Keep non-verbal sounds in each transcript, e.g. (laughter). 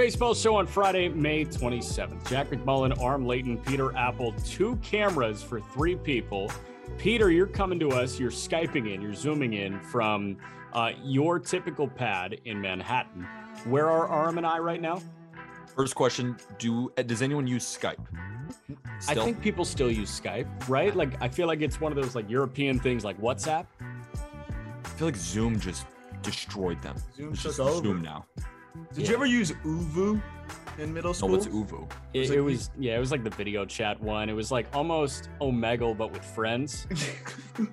Baseball Show on Friday, May 27th. Jack McMullen, Aram Leighton, Peter Appel, two cameras for three people. Peter, you're coming to us. You're Skyping in, you're Zooming in from uh, your typical pad in Manhattan. Where are Aram and I right now? First question: Do uh, does anyone use Skype? I think people still use Skype, right? Like, I feel like it's one of those like European things like WhatsApp. I feel like Zoom just destroyed them. Zoom It's just over. Zoom now. Did Yeah. you ever use ooVoo in middle No, school? what's ooVoo? It, like- it was, yeah, it was like the video chat one. It was like almost Omegle, but with friends. (laughs)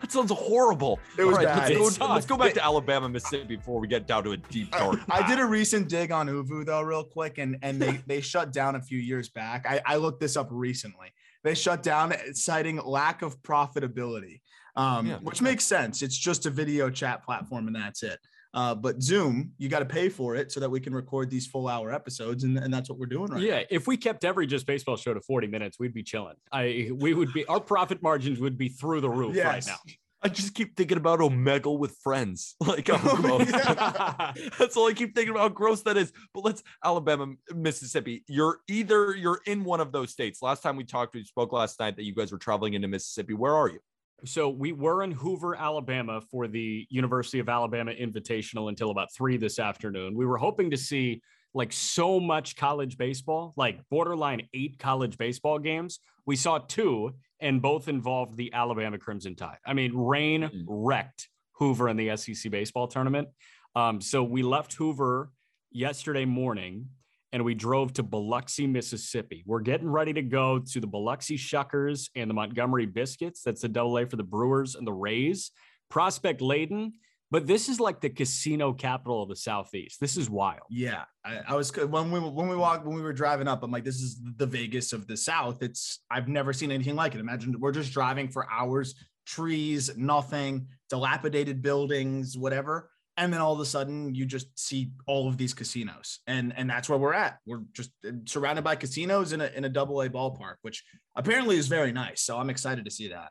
That sounds horrible. It was All bad. Let's It go, let's go back to Alabama, Mississippi before we get down to a deep dark. I did a recent dig on ooVoo though, real quick, and and they they shut down a few years back. I, I looked this up recently. They shut down citing lack of profitability, um, Yeah. which makes sense. It's just a video chat platform, and that's it. Uh, but Zoom, you got to pay for it so that we can record these full hour episodes, and, and that's what we're doing right yeah, now. if we kept every just baseball show to 40 minutes, we'd be chilling. I we would be our profit margins would be through the roof right now. I just keep thinking about Omegle with friends. (laughs) Like (laughs) how gross. (laughs) That's all I keep thinking about how gross that is. But let's Alabama, Mississippi. You're either you're in one of those states. Last time we talked, we spoke last night that you guys were traveling into Mississippi. Where are you? So we were in Hoover, Alabama for the University of Alabama Invitational until about three this afternoon. We were hoping to see like so much college baseball, like borderline eight college baseball games. We saw two, and both involved the Alabama Crimson Tide. I mean, rain Mhm. wrecked Hoover in the SEC baseball tournament. Um, so we left Hoover yesterday morning and we drove to Biloxi, Mississippi. We're getting ready to go to the Biloxi Shuckers and the Montgomery Biscuits. That's the double A for the Brewers and the Rays. Prospect laden, but this is like the casino capital of the Southeast. This is wild. Yeah, I, I was when we when we walked when we were driving up. I'm like, this is the Vegas of the South. It's I've never seen anything like it. Imagine we're just driving for hours, trees, nothing, dilapidated buildings, whatever, and then all of a sudden you just see all of these casinos, and and that's where we're at. We're just uh, surrounded by casinos in a in a double A ballpark, which apparently is very nice. So I'm excited to see that.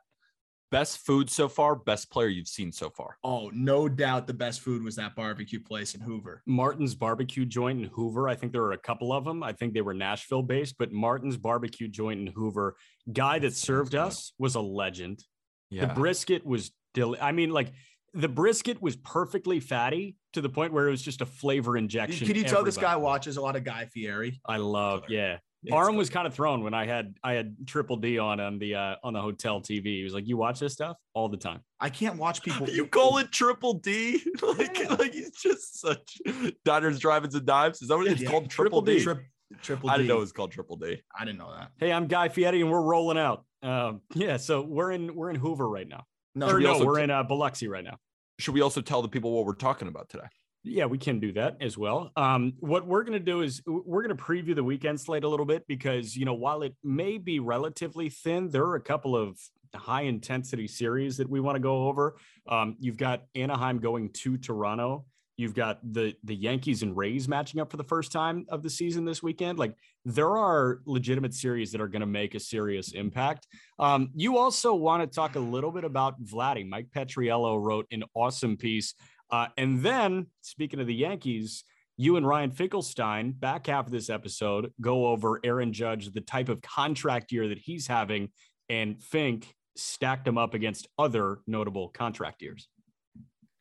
Best food so far, best player you've seen so far. Oh, no doubt the best food was that barbecue place in Hoover. Martin's barbecue joint in Hoover. I think there were a couple of them. I think they were Nashville based, but Martin's barbecue joint in Hoover, guy that served us was a legend. yeah. The brisket was, deli- I mean, like the brisket was perfectly fatty to the point where it was just a flavor injection. Can you tell this guy watches a lot of Guy Fieri? I love, yeah. It's Aram good. was kind of thrown when I had I had Triple D on on the uh, on the hotel TV. He was like, "You watch this stuff all the time." I can't watch people. (laughs) You call it triple D? (laughs) like, Yeah. like he's just such (laughs) diners, drive-ins, and dives. Is that what it's Yeah, called? Triple, D. Trip, triple I D. didn't know it was called triple D. I didn't know that. Hey, I'm Guy Fieri, and we're rolling out. Um, yeah, so we're in we're in Hoover right now. No, or we no, also we're in uh, Biloxi right now. Should we also tell the people what we're talking about today? Yeah, we can do that as well. Um, what we're going to do is we're going to preview the weekend slate a little bit because, you know, while it may be relatively thin, there are a couple of high intensity series that we want to go over. Um, you've got Anaheim going to Toronto. You've got the the Yankees and Rays matching up for the first time of the season this weekend. Like there are legitimate series that are going to make a serious impact. Um, you also want to talk a little bit about Vladdy. Mike Petriello wrote an awesome piece uh, and then, speaking of the Yankees, you and Ryan Finkelstein, back half of this episode, go over Aaron Judge, the type of contract year that he's having, and Fink stacked him up against other notable contract years.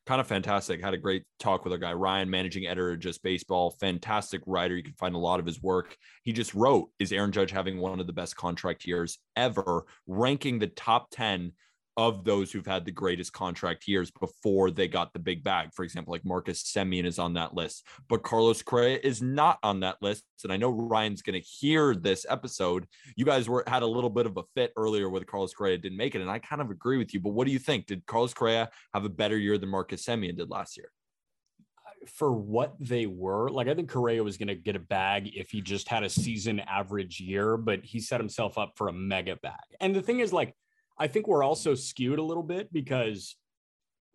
Kind of fantastic. Had a great talk with our guy Ryan, managing editor of Just Baseball. Fantastic writer. You can find a lot of his work. He just wrote, "Is Aaron Judge having one of the best contract years ever?" Ranking the top ten of those who've had the greatest contract years before they got the big bag. For example, like Marcus Semien is on that list, but Carlos Correa is not on that list. And I know Ryan's going to hear this episode. You guys were had a little bit of a fit earlier with Carlos Correa didn't make it, and I kind of agree with you. But what do you think? Did Carlos Correa have a better year than Marcus Semien did last year? for what they were. Like I think Correa was going to get a bag if he just had a season average year, but he set himself up for a mega bag. And the thing is, like, I think we're also skewed a little bit because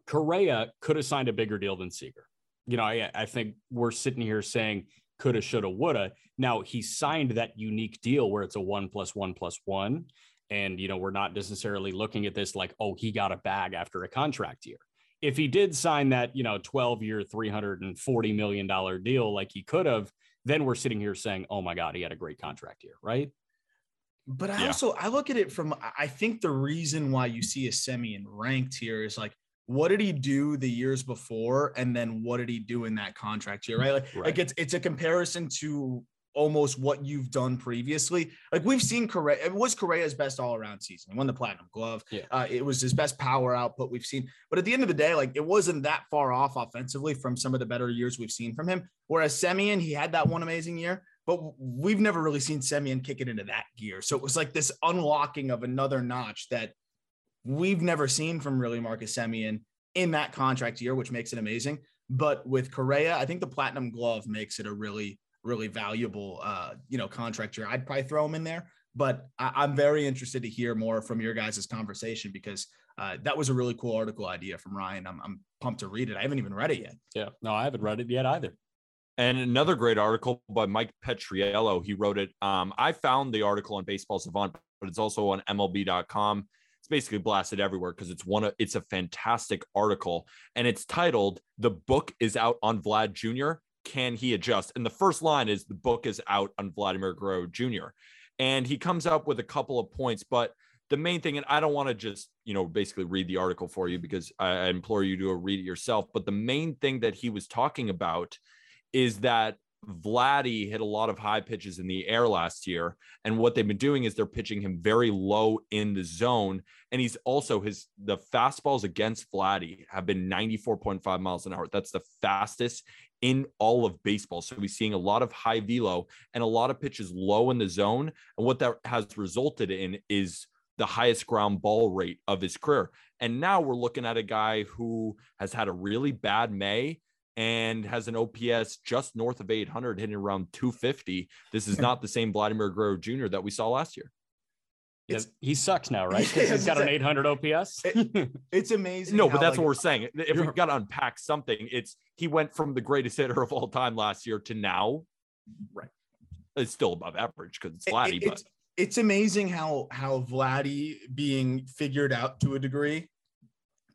Correa could have signed a bigger deal than Seager. You know, I, I think we're sitting here saying coulda, shoulda, woulda. Now he signed that unique deal where it's a one plus one plus one. And, you know, we're not necessarily looking at this like, oh, he got a bag after a contract year if he did sign that, you know, 12 year, $340 million deal like he could have, then we're sitting here saying, oh my God, he had a great contract here, right? But I yeah. also I look at it from I think the reason why you see a Semien ranked here is like what did he do the years before and then what did he do in that contract year right like, right. like it's it's a comparison to almost what you've done previously. Like we've seen Correa, it was Correa's best all around season. He won the platinum glove. Yeah. Uh, it was his best power output we've seen. But at the end of the day, like it wasn't that far off offensively from some of the better years we've seen from him. Whereas Semien, he had that one amazing year, but we've never really seen Semien kick it into that gear. So it was like this unlocking of another notch that we've never seen from really Marcus Semien in that contract year, which makes it amazing. But with Correa, I think the platinum glove makes it a really really valuable, uh, you know, contract year. I'd probably throw him in there, but I, am very interested to hear more from your guys' conversation because uh, that was a really cool article idea from Ryan. I'm, I'm pumped to read it. I haven't even read it yet. Yeah, no, I haven't read it yet either. And another great article by Mike Petriello. He wrote it. Um, I found the article on Baseball Savant, but it's also on MLB.com. It's basically blasted everywhere because it's one of it's a fantastic article, and it's titled "The Book is Out on Vlad Jr can he adjust? And the first line is the book is out on Vladimir Guerrero Jr. And he comes up with a couple of points, but the main thing, and I don't want to just, you know, basically read the article for you because I implore you to read it yourself. But the main thing that he was talking about is that Vladdy hit a lot of high pitches in the air last year. And what they've been doing is they're pitching him very low in the zone. And he's also his the fastballs against Vladdy have been 94.5 miles an hour. That's the fastest in all of baseball. So we're seeing a lot of high velo and a lot of pitches low in the zone. And what that has resulted in is the highest ground ball rate of his career. And now we're looking at a guy who has had a really bad May and has an OPS just north of 800, hitting around 250. This is not the same Vladimir Guerrero Jr. that we saw last year. Yeah, he sucks now, right? (laughs) Because he's got an 800 OPS. it, (laughs) it's amazing. No, but that's like, what we're saying. If we've got to unpack something, it's he went from the greatest hitter of all time last year to now, right? It's still above average because it's Vladdy. It, it's, it's amazing how how Vladdy being figured out to a degree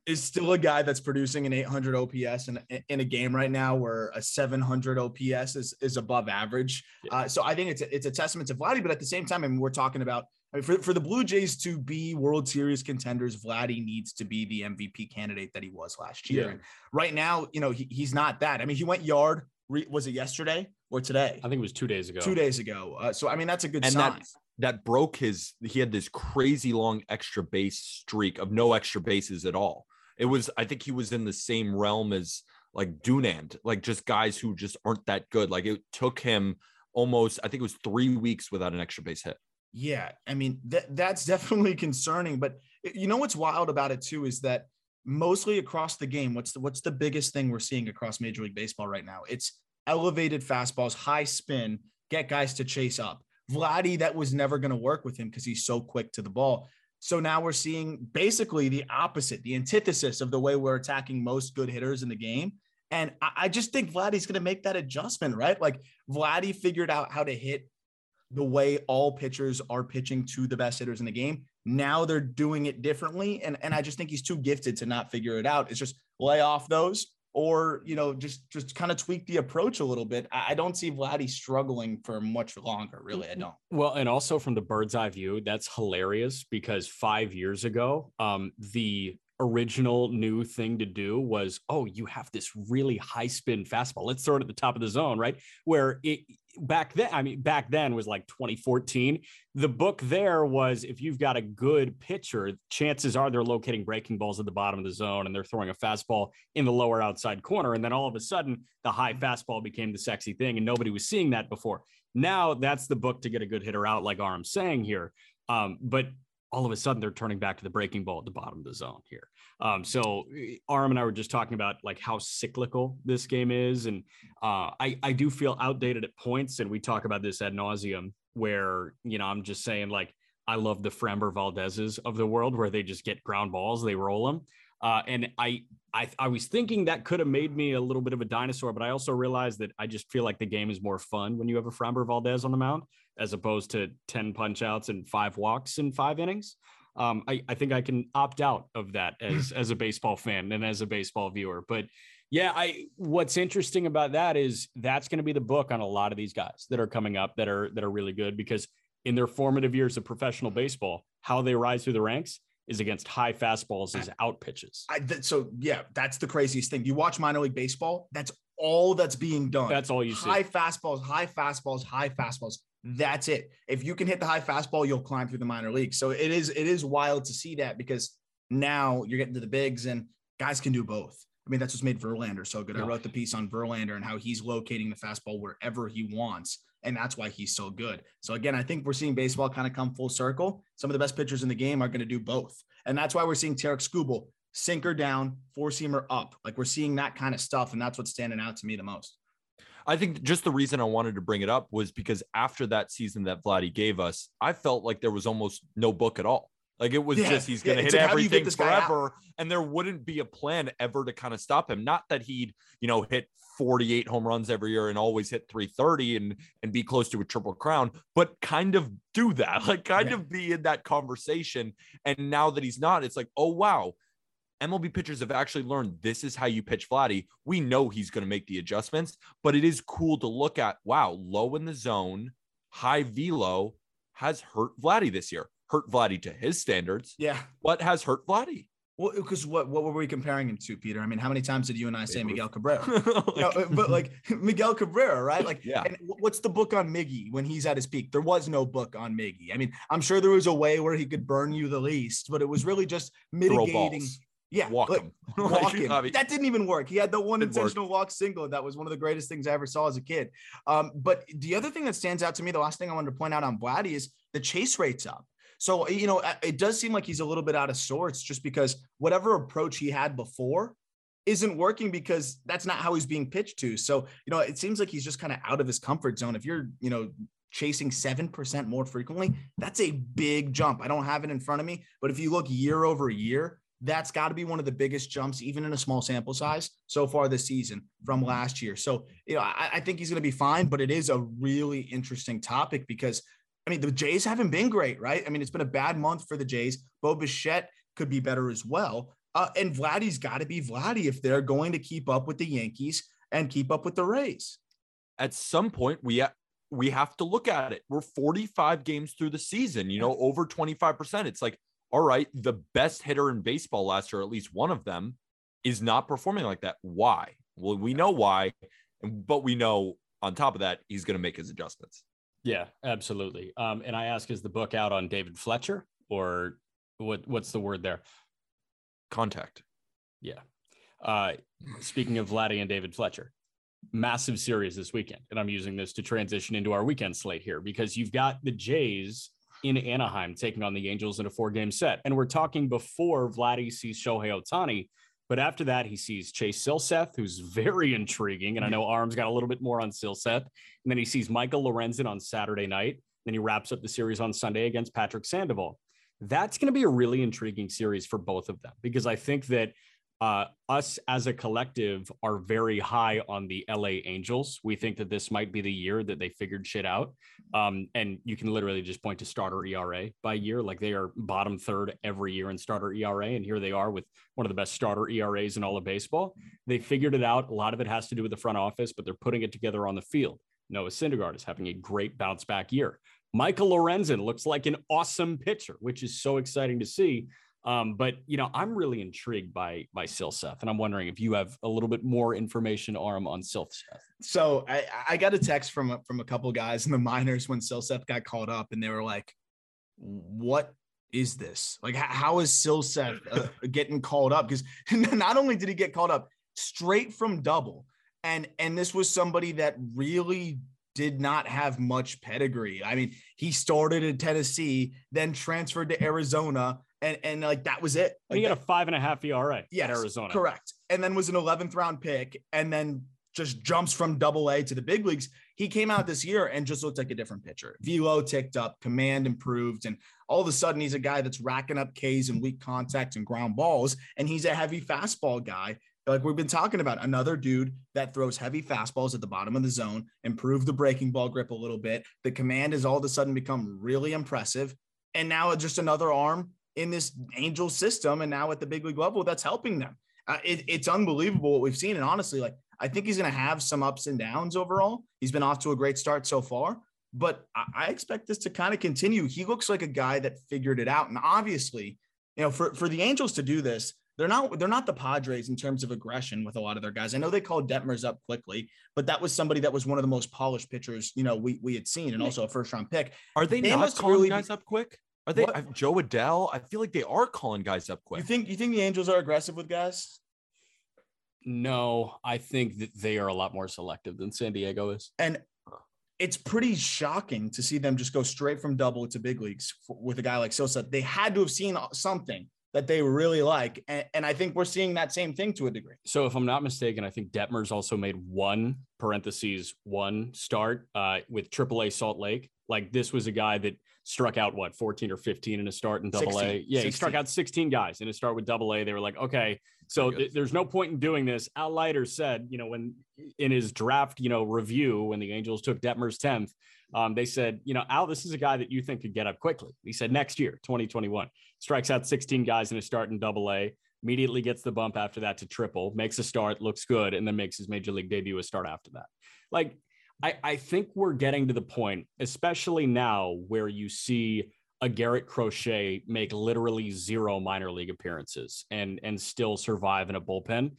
is still a guy that's producing an 800 OPS in, in a game right now where a 700 OPS is, is above average. Yeah. Uh, so I think it's a, it's a testament to Vladdy, but at the same time, I mean, we're talking about I mean, for, for the Blue Jays to be World Series contenders, Vladdy needs to be the MVP candidate that he was last year. Yeah. And right now, you know, he, he's not that. I mean, he went yard. Re, was it yesterday or today? I think it was two days ago. Two days ago. Uh, so I mean, that's a good and sign. That, that broke his. He had this crazy long extra base streak of no extra bases at all. It was. I think he was in the same realm as like Dunand, like just guys who just aren't that good. Like it took him almost. I think it was three weeks without an extra base hit. Yeah, I mean that that's (laughs) definitely concerning. But you know what's wild about it too is that mostly across the game, what's the what's the biggest thing we're seeing across Major League Baseball right now? It's elevated fastballs, high spin, get guys to chase up. Vladdy, that was never going to work with him because he's so quick to the ball. So now we're seeing basically the opposite, the antithesis of the way we're attacking most good hitters in the game. And I, just think Vladdy's going to make that adjustment, right? Like Vladdy figured out how to hit the way all pitchers are pitching to the best hitters in the game. Now they're doing it differently. And, and I just think he's too gifted to not figure it out. It's just lay off those or, you know, just just kind of tweak the approach a little bit. I don't see Vladdy struggling for much longer, really. I don't. Well, and also from the bird's eye view, that's hilarious because five years ago, um, the original new thing to do was, oh, you have this really high spin fastball. Let's throw it at the top of the zone, right? Where it back then, I mean, back then was like 2014. The book there was if you've got a good pitcher, chances are they're locating breaking balls at the bottom of the zone and they're throwing a fastball in the lower outside corner. And then all of a sudden, the high fastball became the sexy thing, and nobody was seeing that before. Now that's the book to get a good hitter out, like Aram's saying here. Um, but all of a sudden they're turning back to the breaking ball at the bottom of the zone here. Um, so Aram and I were just talking about like how cyclical this game is, and uh, I I do feel outdated at points, and we talk about this ad nauseum. Where you know I'm just saying like I love the Framber Valdez's of the world where they just get ground balls, they roll them, uh, and I I I was thinking that could have made me a little bit of a dinosaur, but I also realized that I just feel like the game is more fun when you have a Framber Valdez on the mound as opposed to 10 punch outs and five walks in five innings. Um, I, I think I can opt out of that as (laughs) as a baseball fan and as a baseball viewer. But yeah, I what's interesting about that is that's going to be the book on a lot of these guys that are coming up that are that are really good because in their formative years of professional baseball, how they rise through the ranks is against high fastballs as out pitches. I, th- so yeah, that's the craziest thing. You watch minor league baseball, that's all that's being done. That's all you see. High fastballs, high fastballs, high fastballs. That's it. If you can hit the high fastball, you'll climb through the minor leagues. So it is it is wild to see that because now you're getting to the bigs and guys can do both. I mean, that's what's made Verlander so good. I wrote the piece on Verlander and how he's locating the fastball wherever he wants. And that's why he's so good. So again, I think we're seeing baseball kind of come full circle. Some of the best pitchers in the game are going to do both. And that's why we're seeing Tarik Skubal sinker down, four seamer up. Like we're seeing that kind of stuff. And that's what's standing out to me the most. I think just the reason I wanted to bring it up was because after that season that Vladdy gave us, I felt like there was almost no book at all. Like it was yeah, just he's going to yeah, hit like, everything forever, and there wouldn't be a plan ever to kind of stop him. Not that he'd you know hit 48 home runs every year and always hit 330 and and be close to a triple crown, but kind of do that, (laughs) like kind yeah. of be in that conversation. And now that he's not, it's like oh wow, MLB pitchers have actually learned this is how you pitch Vladdy. We know he's going to make the adjustments, but it is cool to look at. Wow, low in the zone, high velo has hurt Vladdy this year. Hurt Vladdy to his standards. Yeah. What has hurt Vladdy? Well, because what what were we comparing him to, Peter? I mean, how many times did you and I say Miguel Cabrera? (laughs) like, uh, but like (laughs) Miguel Cabrera, right? Like, yeah. what's the book on Miggy when he's at his peak? There was no book on Miggy. I mean, I'm sure there was a way where he could burn you the least, but it was really just mitigating yeah, walk him. (laughs) walk him. That didn't even work. He had the one intentional work. walk single. That was one of the greatest things I ever saw as a kid. Um, but the other thing that stands out to me, the last thing I wanted to point out on Vladdy is the chase rate's up. So you know, it does seem like he's a little bit out of sorts, just because whatever approach he had before isn't working because that's not how he's being pitched to. So you know, it seems like he's just kind of out of his comfort zone. If you're, you know, chasing 7% more frequently, that's a big jump. I don't have it in front of me, but if you look year over year, that's got to be one of the biggest jumps, even in a small sample size so far this season from last year. So, you know, I, I think he's going to be fine, but it is a really interesting topic because, I mean, the Jays haven't been great, right? I mean, it's been a bad month for the Jays. Bo Bichette could be better as well. Uh, and Vladdy's got to be Vladdy if they're going to keep up with the Yankees and keep up with the Rays. At some point, we ha- we have to look at it. We're 45 games through the season, you know, over 25%. It's like, all right, the best hitter in baseball last year, at least one of them, is not performing like that. Why? Well, we know why, but we know on top of that, he's going to make his adjustments. Yeah, absolutely. Um, and I ask, is the book out on David Fletcher or what? What's the word there? Contact. Yeah. Uh, speaking of Vladdy and David Fletcher, massive series this weekend, and I'm using this to transition into our weekend slate here because you've got the Jays in Anaheim, taking on the Angels in a four game set. And we're talking before Vladdy sees Shohei Ohtani. But after that, he sees Chase Silseth, who's very intriguing. And I know Aram's got a little bit more on Silseth. And then he sees Michael Lorenzen on Saturday night. Then he wraps up the series on Sunday against Patrick Sandoval. That's going to be a really intriguing series for both of them because I think that uh, us as a collective are very high on the LA Angels. We think that this might be the year that they figured shit out. Um, and you can literally just point to starter ERA by year. Like they are bottom third every year in starter ERA. And here they are with one of the best starter ERAs in all of baseball. They figured it out. A lot of it has to do with the front office, but they're putting it together on the field. Noah Syndergaard is having a great bounce back year. Michael Lorenzen looks like an awesome pitcher, which is so exciting to see. Um, but you know, I'm really intrigued by by Silseth, and I'm wondering if you have a little bit more information, Aram, on Silseth. So I, I got a text from a- from a couple guys in the minors when Silseth got called up, and they were like, "What is this? Like, how is Silseth uh, (laughs) getting called up? Because (laughs) not only did he get called up straight from double, and and this was somebody that really did not have much pedigree. I mean, he started in Tennessee, then transferred to Arizona, and and like that was it. And he Like, got a five and a half ERA Yes, at Arizona. Correct. And then was an 11th round pick and then just jumps from double A to the big leagues. He came out this year and just looked like a different pitcher. Velo ticked up, command improved, and all of a sudden he's a guy that's racking up Ks and weak contact and ground balls. And he's a heavy fastball guy. Like we've been talking about, another dude that throws heavy fastballs at the bottom of the zone, improve the breaking ball grip a little bit. The command has all of a sudden become really impressive. And now just another arm in this angel system and now at the big league level that's helping them uh, it, it's unbelievable what we've seen and honestly like i think he's going to have some ups and downs overall he's been off to a great start so far but i, I expect this to kind of continue he looks like a guy that figured it out and obviously you know for, for the angels to do this they're not they're not the Padres in terms of aggression with a lot of their guys. I know they called Detmers up quickly, but that was somebody that was one of the most polished pitchers, you know, we we had seen and also a first round pick. Are they, They not calling really guys up quick? Are they What? I- Jo Adell? I feel like they are calling guys up quick. You think you think the Angels are aggressive with guys? No, I think that they are a lot more selective than San Diego is. And it's pretty shocking to see them just go straight from double to big leagues f- with a guy like Sosa. They had to have seen something that they really like. And, and I think we're seeing that same thing to a degree. So if I'm not mistaken, I think Detmers also made one parentheses one start uh, with AAA Salt Lake. Like this was a guy that struck out what 14 or 15 in a start in Double A. 16, Yeah, he struck out 16 guys in a start with Double A. They were like, okay, so th- there's no point in doing this. Al Leiter said, you know, when in his draft, you know, review when the Angels took Detmers 10th, um, they said, you know, Al, this is a guy that you think could get up quickly. He said next year, 2021, strikes out 16 guys in a start in Double A immediately gets the bump after that to triple, makes a start, looks good, and then makes his major league debut a start after that. Like, I, I think we're getting to the point, especially now, where you see a Garrett Crochet make literally zero minor league appearances and and still survive in a bullpen.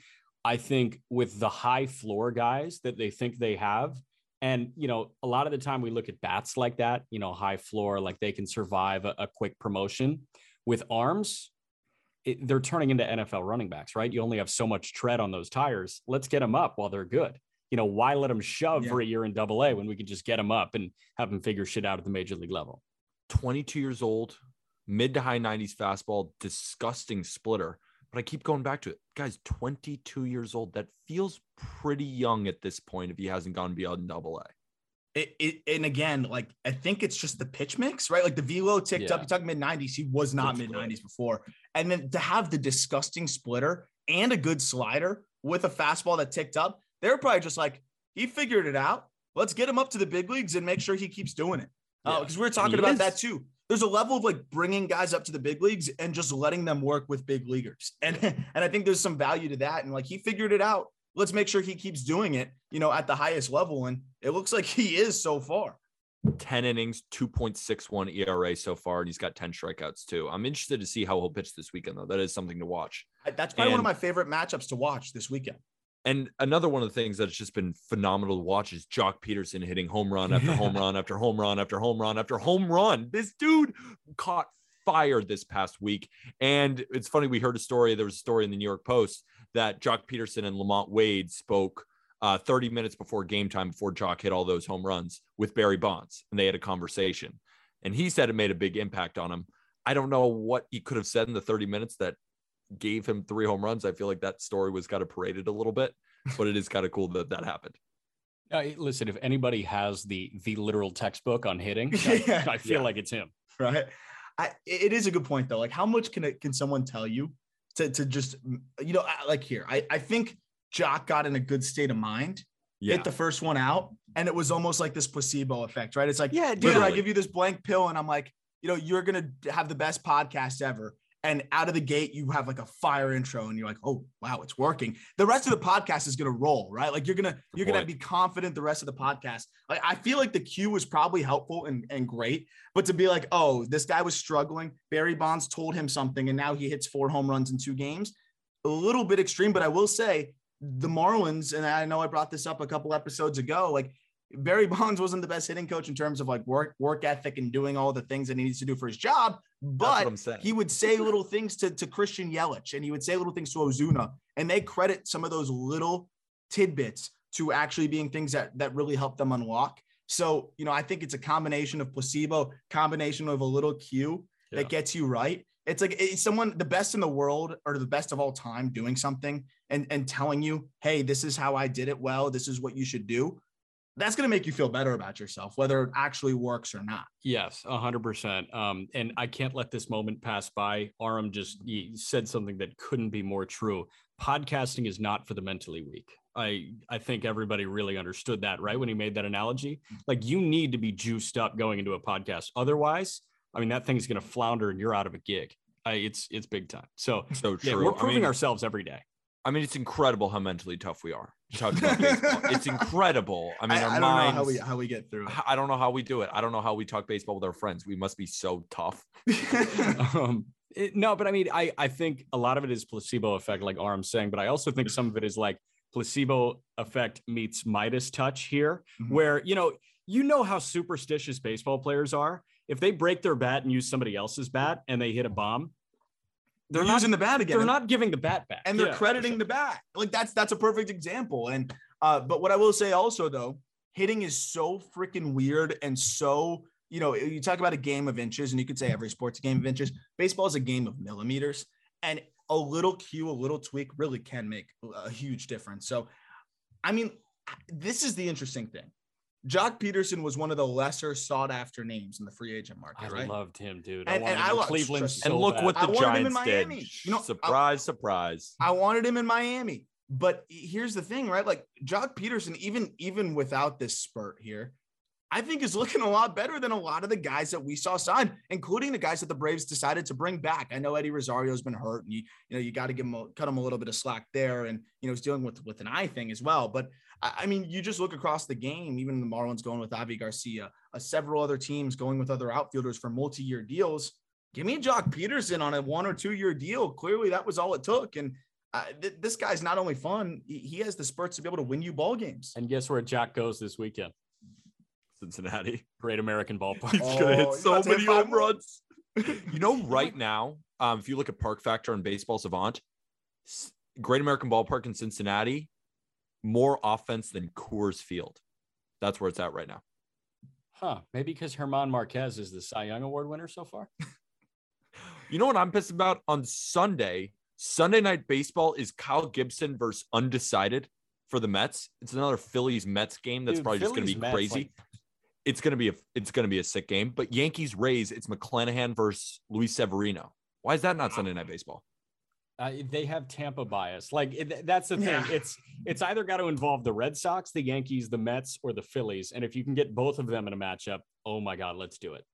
I think with the high floor guys that they think they have, and you know, a lot of the time we look at bats like that, you know, high floor, like they can survive a, a quick promotion. With arms, it, they're turning into NFL running backs, right? You only have so much tread on those tires. Let's get them up while they're good. You know, why let them shove Yeah. for a year in double A when we could just get them up and have them figure shit out at the major league level? 22 years old, mid to high 90s fastball, disgusting splitter. But I keep going back to it. Guys, 22 years old. That feels pretty young at this point if he hasn't gone beyond double A. It, it, and again, like I think it's just the pitch mix, right? Like the velo ticked Yeah. up. You talk mid 90s. He was not mid 90s before. And then to have the disgusting splitter and a good slider with a fastball that ticked up, they were probably just like, he figured it out. Let's get him up to the big leagues and make sure he keeps doing it. Uh, yeah. Because we were talking he about is. that too. There's a level of like bringing guys up to the big leagues and just letting them work with big leaguers. (laughs) And and I think there's some value to that. And like he figured it out. Let's make sure he keeps doing it, you know, at the highest level. And it looks like he is so far. 10 innings, 2.61 ERA so far, and he's got 10 strikeouts too. I'm interested to see how he'll pitch this weekend, though. That is something to watch. That's probably one of my favorite matchups to watch this weekend. And another one of the things that's just been phenomenal to watch is Joc Pederson hitting home run after home run after home run after home run after home run. This dude caught fire this past week. And it's funny, we heard a story. There was a story in the New York Post that Joc Pederson and LaMonte Wade spoke uh, 30 minutes before game time, before Joc hit all those home runs with Barry Bonds. And they had a conversation. And he said it made a big impact on him. I don't know what he could have said in the 30 minutes that gave him three home runs. I feel like that story was kind of paraded a little bit, but it is kind of cool that that happened. Uh, listen, if anybody has the the literal textbook on hitting, (laughs) Yeah. I, I feel Yeah. like it's him. right? I, it is a good point though. Like, how much can it can someone tell you to to just you know like here? I I think Joc got in a good state of mind, Yeah. hit the first one out, and it was almost like this placebo effect, right? It's like, Yeah, dude, I give you this blank pill, and I'm like, you know, you're gonna have the best podcast ever, and out of the gate you have like a fire intro and you're like oh wow it's working. The rest of the podcast is going to roll right? Like you're gonna you're gonna be confident the rest of the podcast. Like i feel like the cue was probably helpful and, and great but to be like oh this guy was struggling barry bonds told him something and now he hits four home runs in two games a little bit extreme but i will say the marlins and i know i brought this up a couple episodes ago like Barry Bonds wasn't the best hitting coach in terms of like work work ethic and doing all the things that he needs to do for his job, but what I'm saying. he would say little things to, to Christian Yelich and he would say little things to Ozuna, and they credit some of those little tidbits to actually being things that that really help them unlock. So, you know, I think it's a combination of placebo, combination of a little cue Yeah. that gets you right. It's like it's someone the best in the world or the best of all time doing something and and telling you, "Hey, this is how I did it well. This is what you should do." That's going to make you feel better about yourself whether it actually works or not. Yes, a hundred percent. Um, and I can't let this moment pass by. Aram just said something that couldn't be more true. Podcasting is not for the mentally weak. I I think everybody really understood that, right? When he made that analogy. Like you need to be juiced up going into a podcast. Otherwise, I mean that thing's gonna flounder and you're out of a gig. I, it's it's big time. So so true. yeah, we're I proving mean, ourselves every day. I mean, it's incredible how mentally tough we are. to talk about baseball. it's incredible. I mean, I, our I don't know minds. how we how we get through I don't know how we do it. I don't know how we talk baseball with our friends. We must be so tough. (laughs) um, it- no, but I mean, I I think a lot of it is placebo effect, like Aram's saying, but I also think some of it is like placebo effect meets Midas touch here, Mhm. where you know you know how superstitious baseball players are. If they break their bat and use somebody else's bat and they hit a bomb, they're, They're not- using the bat again. they're not giving the bat back, and they're Yeah. crediting the bat. Like that's that's a perfect example. And uh, but what I will say also though, hitting is so freaking weird and so you know you talk about a game of inches, and you could say every sport's a game of inches. Baseball is a game of millimeters, and a little cue, a little tweak really can make a huge difference. So, I mean, this is the interesting thing. Joc Pederson was one of the lesser sought after names in the free agent market, I right? loved him, dude. And- I wanted and him I in Cleveland. trust- and look bad. what I the wanted him in Giants did. You know, I- surprise, surprise. I wanted him in Miami. But here's the thing, right? Like Joc Pederson, even even without this spurt here, I think is looking a lot better than a lot of the guys that we saw sign, including the guys that the Braves decided to bring back. I know Eddie Rosario's been hurt, and you you know you got to give him a, cut him a little bit of slack there, and you know he's dealing with with an eye thing as well. But I, mean, you just look across the game. Even the Marlins going with Avi Garcia, uh, several other teams going with other outfielders for multi-year deals. Give me Joc Pederson on a one or two year deal. Clearly, that was all it took, and uh, th- this guy's not only fun, he, he has the spurts to be able to win you ball games. And guess where Jack goes this weekend? Cincinnati. (laughs) Great American ballpark. He's gonna Oh, hit so about hit many home runs. (laughs) You know, right now, um, if you look at Park Factor and Baseball Savant, Great American Ballpark in Cincinnati, more offense than Coors Field. That's where it's at right now. Huh? Maybe because German Marquez is the Cy Young Award winner so far. (laughs) You know what I'm pissed about on Sunday? Sunday night baseball is Kyle Gibson versus undecided for the Mets. It's another Phillies Mets game that's Dude, probably just going to be Mets, crazy. like, it's going to be a it's going to be a sick game. But Yankees Rays, it's McClanahan versus Luis Severino. Why is that not Sunday night baseball? Uh, they have Tampa bias. Like it, that's the thing. Yeah. It's it's either got to involve the Red Sox, the Yankees, the Mets, or the Phillies. And if you can get both of them in a matchup, oh my God, let's do it.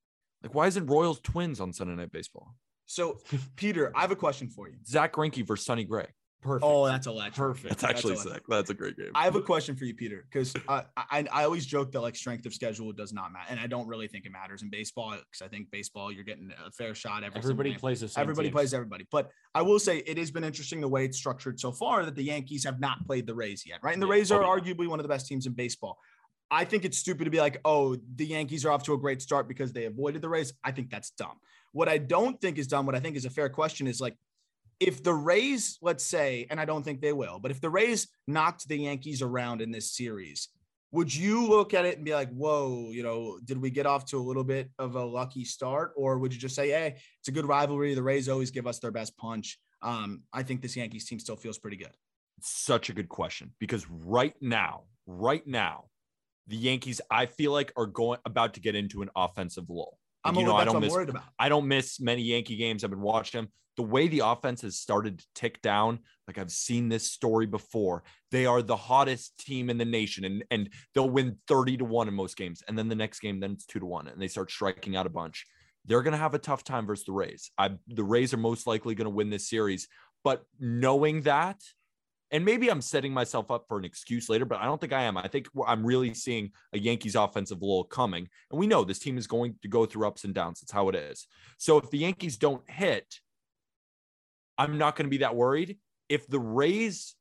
Like, why isn't Royals Twins on Sunday night baseball? So, Peter, I have a question for you. Zack Greinke versus Sonny Gray. Perfect. Oh, that's electric. Perfect. That's actually electric. sick. That's a great game. I have a question for you, Peter, because uh, I I always joke that like strength of schedule does not matter, and I don't really think it matters in baseball because I think baseball you're getting a fair shot every Everybody plays the same. Everybody teams. plays everybody. But I will say it has been interesting the way it's structured so far that the Yankees have not played the Rays yet, right? And the Yeah. Rays are Oh, arguably one of the best teams in baseball. I think it's stupid to be like, oh, the Yankees are off to a great start because they avoided the Rays. I think that's dumb. What I don't think is dumb, what I think is a fair question is like, if the Rays, let's say, and I don't think they will, but if the Rays knocked the Yankees around in this series, would you look at it and be like, whoa, you know, did we get off to a little bit of a lucky start? Or would you just say, hey, it's a good rivalry. The Rays always give us their best punch. Um, I think this Yankees team still feels pretty good. such a good question because right now, right now, the Yankees, I feel like, are going about to get into an offensive lull. Like, I'm, you know, I don't miss worried about. I don't miss many Yankee games. I've been watching them. The way the offense has started to tick down, like I've seen this story before. They are the hottest team in the nation, and and they'll win 30 to 1 in most games. And then the next game, then it's two to one, and they start striking out a bunch. they're going to have a tough time versus the Rays. I the Rays are most likely going to win this series, but knowing that and maybe I'm setting myself up for an excuse later, but I don't think I am. I think I'm really seeing a Yankees offensive lull coming. And we know this team is going to go through ups and downs. It's how it is. So if the Yankees don't hit, I'm not going to be that worried. If the Rays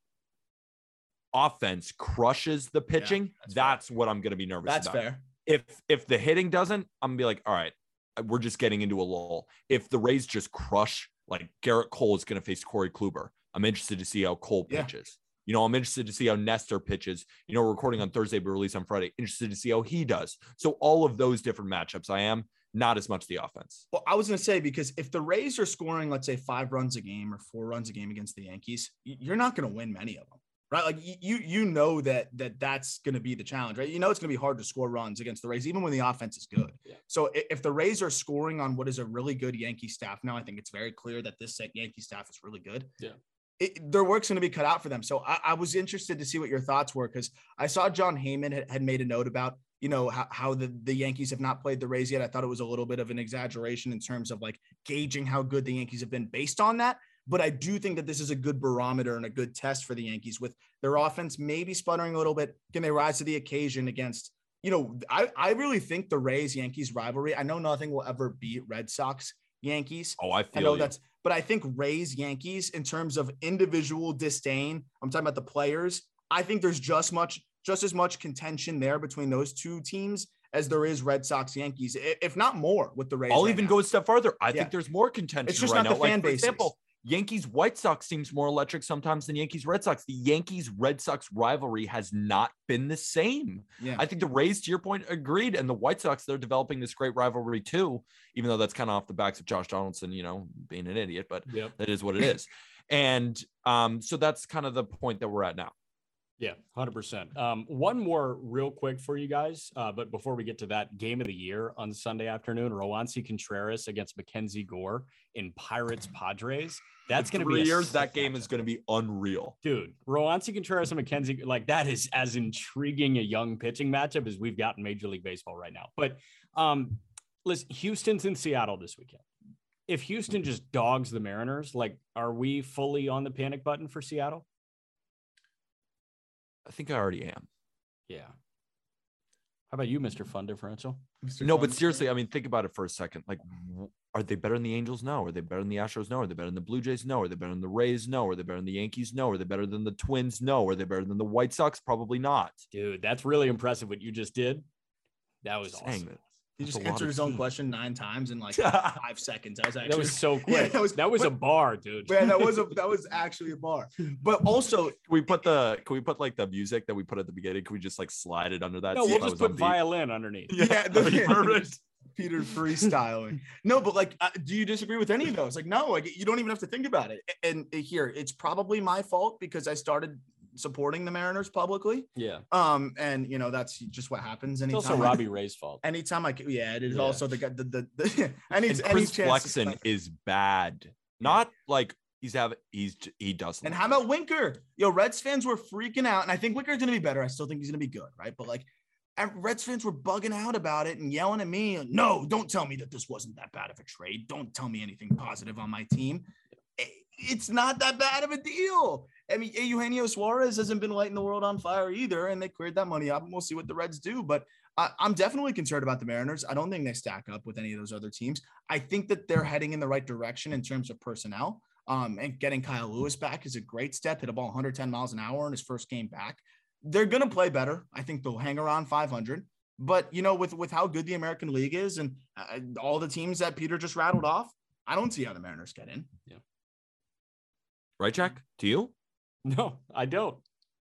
offense crushes the pitching, yeah, that's, that's what I'm going to be nervous that's about. That's fair. If if the hitting doesn't, I'm going to be like, all right, we're just getting into a lull. If the Rays just crush, like Gerrit Cole is going to face Corey Kluber, I'm interested to see how Cole pitches. Yeah. You know, I'm interested to see how Nestor pitches. You know, recording on Thursday, but release on Friday. Interested to see how he does. So all of those different matchups, I am not as much the offense. Well, I was going to say because if the Rays are scoring, let's say five runs a game or four runs a game against the Yankees, you're not going to win many of them, right? Like you you know that that that's going to be the challenge, right? You know it's going to be hard to score runs against the Rays, even when the offense is good. Yeah. So if the Rays are scoring on what is a really good Yankee staff now, I think it's very clear that this Yankee staff is really good. Yeah it, their work's going to be cut out for them. So I, I, was interested to see what your thoughts were because I saw Jon Heyman had, had, made a note about you know how, how the, the Yankees have not played the Rays yet. I thought it was a little bit of an exaggeration in terms of like gauging how good the Yankees have been based on that. But I do think that this is a good barometer and a good test for the Yankees with their offense maybe sputtering a little bit. Can they rise to the occasion against? You know, I, I really think the Rays Yankees rivalry. I know nothing will ever beat Red Sox Yankees. Oh, I feel I know you. that's but I think Rays Yankees in terms of individual disdain, I'm talking about the players. I think there's just much just as much contention there between those two teams as there is Red Sox Yankees, if not more with the Rays. I'll right even now. go a step further. I yeah. think there's more contention. It's just right not now. the fan like, base. example, Yankees White Sox seems more electric sometimes than Yankees Red Sox. The Yankees Red Sox rivalry has not been the same. Yeah. I think the Rays, to your point, agreed. And the White Sox, they're developing this great rivalry too, even though that's kind of off the backs of Josh Donaldson, you know, being an idiot, but yep. that is what it is. and um, so that's kind of the point that we're at now. Yeah, 100%. Um, one more real quick for you guys. Uh, but before we get to that game of the year on Sunday afternoon, Roansy Contreras against Mackenzie Gore in Pirates Padres. That's going to be years. That game is going to be unreal, dude. Roansy Contreras and Mackenzie, like that is as intriguing a young pitching matchup as we've got in Major League Baseball right now. But um, listen, Houston's in Seattle this weekend. If Houston just dogs the Mariners, like, are we fully on the panic button for Seattle? I think I already am. Yeah. How about you, Mr. Fun Differential? Mr. No, Fun but seriously, I mean, think about it for a second. Like, are they better than the Angels? No. Are they better than the Astros? No. Are they better than the Blue Jays? No. Are they better than the Rays? No. Are they better than the Yankees? No. Are they better than the Twins? No. Are they better than the White Sox? Probably not. Dude, that's really impressive what you just did. That was awesome. He just answered his own question nine times in like (laughs) five seconds. That was actually that was so (laughs) quick. Yeah, that was that was but, a bar, dude. Yeah, that was a (laughs) that was actually a bar. But also, can we put the can we put like the music that we put at the beginning? Can we just like slide it under that? No, we'll just put violin underneath. Yeah, yeah the, perfect. Peter freestyling. No, but like, uh, do you disagree with any of those? Like, no, like you don't even have to think about it. And here, it's probably my fault because I started supporting the Mariners publicly. Yeah. Um, and you know that's just what happens. Anytime it's also Robbie Ray's fault. Anytime I, yeah, it is yeah. also the the the, the (laughs) any, and Chris any Flexen is bad. Not like he's having he's he doesn't. And how about Winker? Yo, Reds fans were freaking out, and I think Winker's gonna be better. I still think he's gonna be good, right? But like. Reds fans were bugging out about it and yelling at me. No, don't tell me that this wasn't that bad of a trade. Don't tell me anything positive on my team it's not that bad of a deal. I mean, Eugenio Suarez hasn't been lighting the world on fire either, and they cleared that money up, and we'll see what the Reds do. But I, am definitely concerned about the Mariners. I don't think they stack up with any of those other teams. I think that they're heading in the right direction in terms of personnel. Um, and getting Kyle Lewis back is a great step. Hit a ball 110 miles an hour in his first game back. They're going to play better. I think they'll hang around 500. But you know, with with how good the American League is and uh, all the teams that Peter just rattled off, I don't see how the Mariners get in. Yeah. Right, Jack? Do you? No, I don't.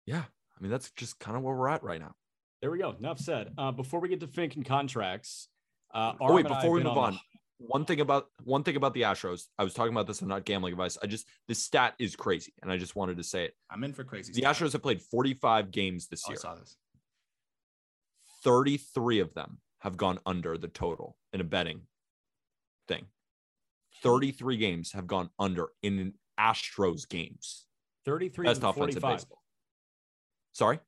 Yeah. I mean, that's just kind of where we're at right now. There we go. Enough said. Uh, before we get to Fink and contracts, uh, oh wait, before we move on, on one thing about one thing about the Astros, I was talking about this on not gambling advice. I just the stat is crazy, and I just wanted to say it. I'm in for crazy. The Astros have played 45 games this oh, year. I saw this. 33 of them have gone under the total in a betting thing. 33 games have gone under in Astros games. 33 Best of the 45. Baseball. Sorry?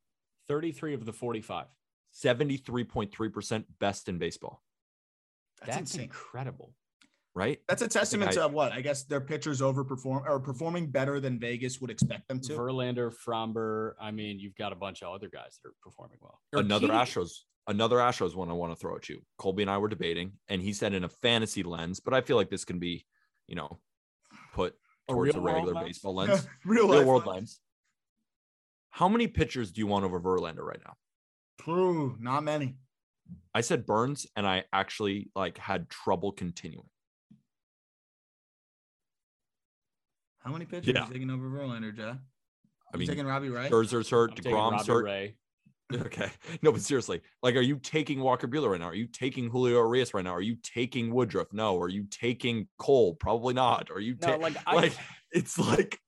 33 of the 45. 73.3% best in baseball. That's, That's, incredible. right? That's a testament I- to uh, what I guess their pitchers overperform or performing better than Vegas would expect them to. Verlander, Framber. I mean, you've got a bunch of other guys that are performing well. Another Urquidy. Astros, another Astros one I want to throw at you. Colby and I were debating, and he said in a fantasy lens, but I feel like this can be, you know, put A towards a real world regular lens? baseball lens, (laughs) Real, real world lens. lens. How many pitchers do you want over Verlander right now? Ooh, not many. I said Burnes, and I actually like had trouble continuing. How many pitchers Yeah. are you taking over Verlander, Jeff? I you mean, taking Robbie Ray? Scherzer's I'm hurt, Degrom's hurt. Ray. (laughs) Okay. No, but seriously, like, are you taking Walker Buehler right now? Are you taking Julio Urias right now? Are you taking Woodruff? No. Are you taking Cole? Probably not. Are you No, ta- like I. like it's like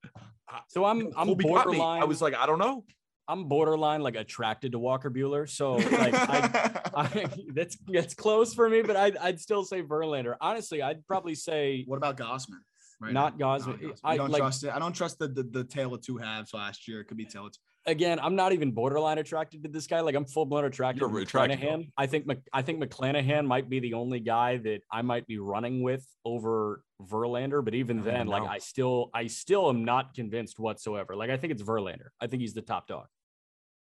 so I'm I'm Colby got borderline. I was like, I don't know. I'm borderline like attracted to Walker Buehler. So like I, (laughs) I that's that's close for me, but I'd I'd still say Verlander. Honestly, I'd probably say what about Gausman? Right Not now? Gausman. Not I- I don't like- trust it. I don't trust the, the the tale of two halves last year. It could be tale of two. Again, I'm not even borderline attracted to this guy. Like I'm full blown attracted You're to attracted him. McClanahan. I think Mc- I think McClanahan might be the only guy that I might be running with over Verlander. But even I then, like. I still I still am not convinced whatsoever. Like I think it's Verlander. I think he's the top dog.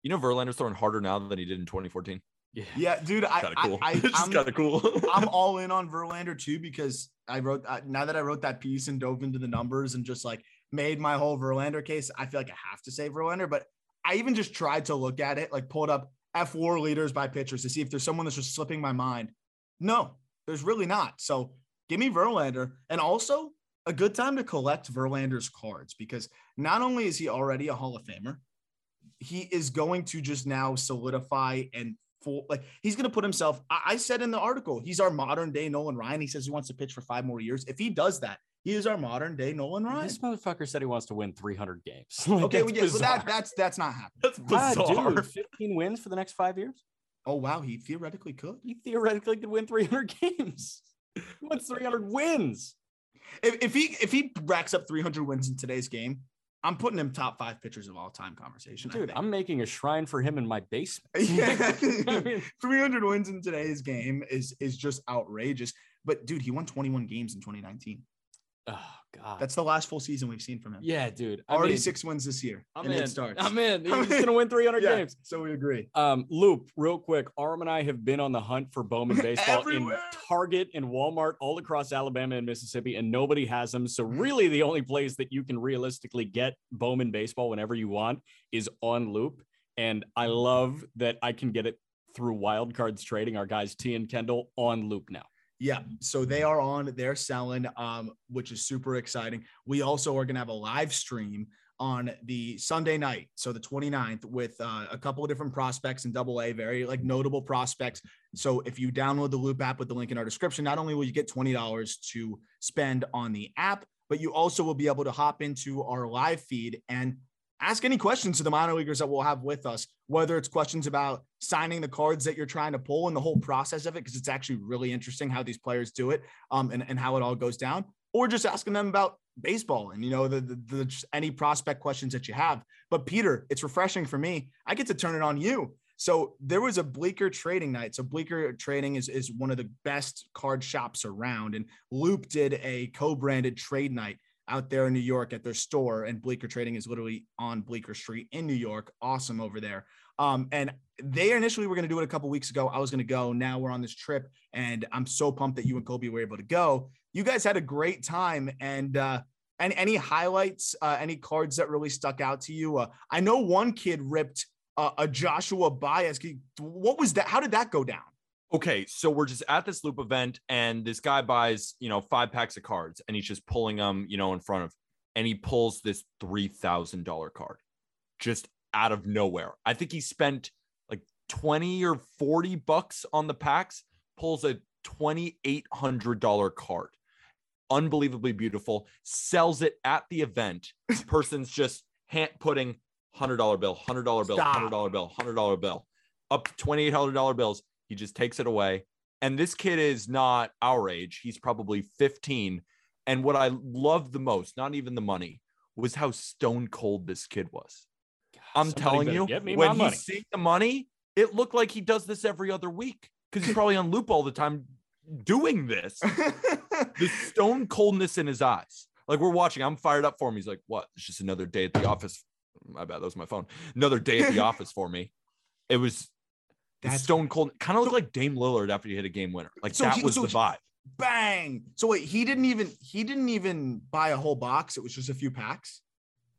You know, Verlander's throwing harder now than he did in 2014. Yeah. Yeah, dude. I, Kind of I, cool. I (laughs) I'm kind of cool. I'm (laughs) all in on Verlander too because I wrote I, now that I wrote that piece and dove into the numbers and just like made my whole Verlander case. I feel like I have to say Verlander, but I even just tried to look at it, like pulled up F war leaders by pitchers to see if there's someone that's just slipping my mind. No, there's really not. So give me Verlander, and also a good time to collect Verlander's cards because not only is he already a Hall of Famer, he is going to just now solidify and full like he's going to put himself. I, I said in the article, he's our modern day Nolan Ryan. He says he wants to pitch for five more years. If he does that, he is our modern day Nolan Ryan. This motherfucker said he wants to win 300 games. (laughs) Like, Okay, well, yeah, but that that's that's not happening. That's (laughs) Ah, bizarre. dude, 15 wins for the next five years. Oh wow, he theoretically could. He theoretically could win 300 (laughs) games. He wants 300 wins. If, if he if he racks up 300 wins in today's game, I'm putting him top five pitchers of all time conversation. Dude. I'm making a shrine for him in my basement. Yeah. (laughs) (laughs) I mean, (laughs) 300 wins in today's game is is just outrageous. But dude, he won 21 games in 2019. Oh god. That's the last full season we've seen from him. yeah, dude. I Already mean, six wins this year. I'm and in. it starts. I'm in. He's (laughs) gonna win 300 Yeah, games. So we agree. Um, Loupe, real quick. Aram and I have been on the hunt for Bowman (laughs) baseball in Target and Walmart all across Alabama and Mississippi, and nobody has them. So really, the only place that you can realistically get Bowman baseball whenever you want is on Loupe. And I love that I can get it through Wild Cards Trading. Our guys T and Kendall on Loupe now. Yeah, so they are on, they're selling, um, which is super exciting. We also are gonna have a live stream on the Sunday night, so the 29th, with uh, a couple of different prospects in double A, very like notable prospects. So if you download the Loupe app with the link in our description, not only will you get $20 to spend on the app, but you also will be able to hop into our live feed and ask any questions to the minor leaguers that we'll have with us, whether it's questions about signing the cards that you're trying to pull and the whole process of it, because it's actually really interesting how these players do it um, and, and how it all goes down, or just asking them about baseball and, you know, the, the, the just any prospect questions that you have. But Peter, it's refreshing for me. I get to turn it on you. So there was a Bleecker trading night. So Bleecker trading is, is one of the best card shops around. And Loupe did a co-branded trade night out there in New York at their store. And Bleecker Trading is literally on Bleecker Street in New York. Awesome over there. Um, and they initially were going to do it a couple weeks ago. I was going to go. Now we're on this trip, and I'm so pumped that you and Kobe were able to go. You guys had a great time, and uh, and any highlights, uh, any cards that really stuck out to you? Uh, I know one kid ripped uh, a Joshua Baez. What was that? How did that go down? Okay, so we're just at this Loupe event, and this guy buys, you know, five packs of cards, and he's just pulling them, you know, in front of, and he pulls this three thousand dollar card, just out of nowhere. I think he spent like twenty or forty bucks on the packs, pulls a twenty eight hundred dollar card, unbelievably beautiful, sells it at the event. Person's just hand putting hundred dollar bill, hundred dollar bill, hundred dollar bill, hundred dollar bill, up twenty eight hundred dollar bills. He just takes it away. And this kid is not our age. He's probably 15. And what I loved the most, not even the money, was how stone cold this kid was. I'm telling you, when he seeing the money, it looked like he does this every other week because he's probably on Loupe all the time, doing this. the (laughs) stone coldness in his eyes. Like we're watching, I'm fired up for him. He's like, "What? It's just another day at the office." My bad, that was my phone. Another day at the (laughs) office for me. It was That's- stone cold. Kind of looked like Dame Lillard after he hit a game winner. Like So that he- was so the he- vibe. Bang. So wait, he didn't even he didn't even buy a whole box. It was just a few packs.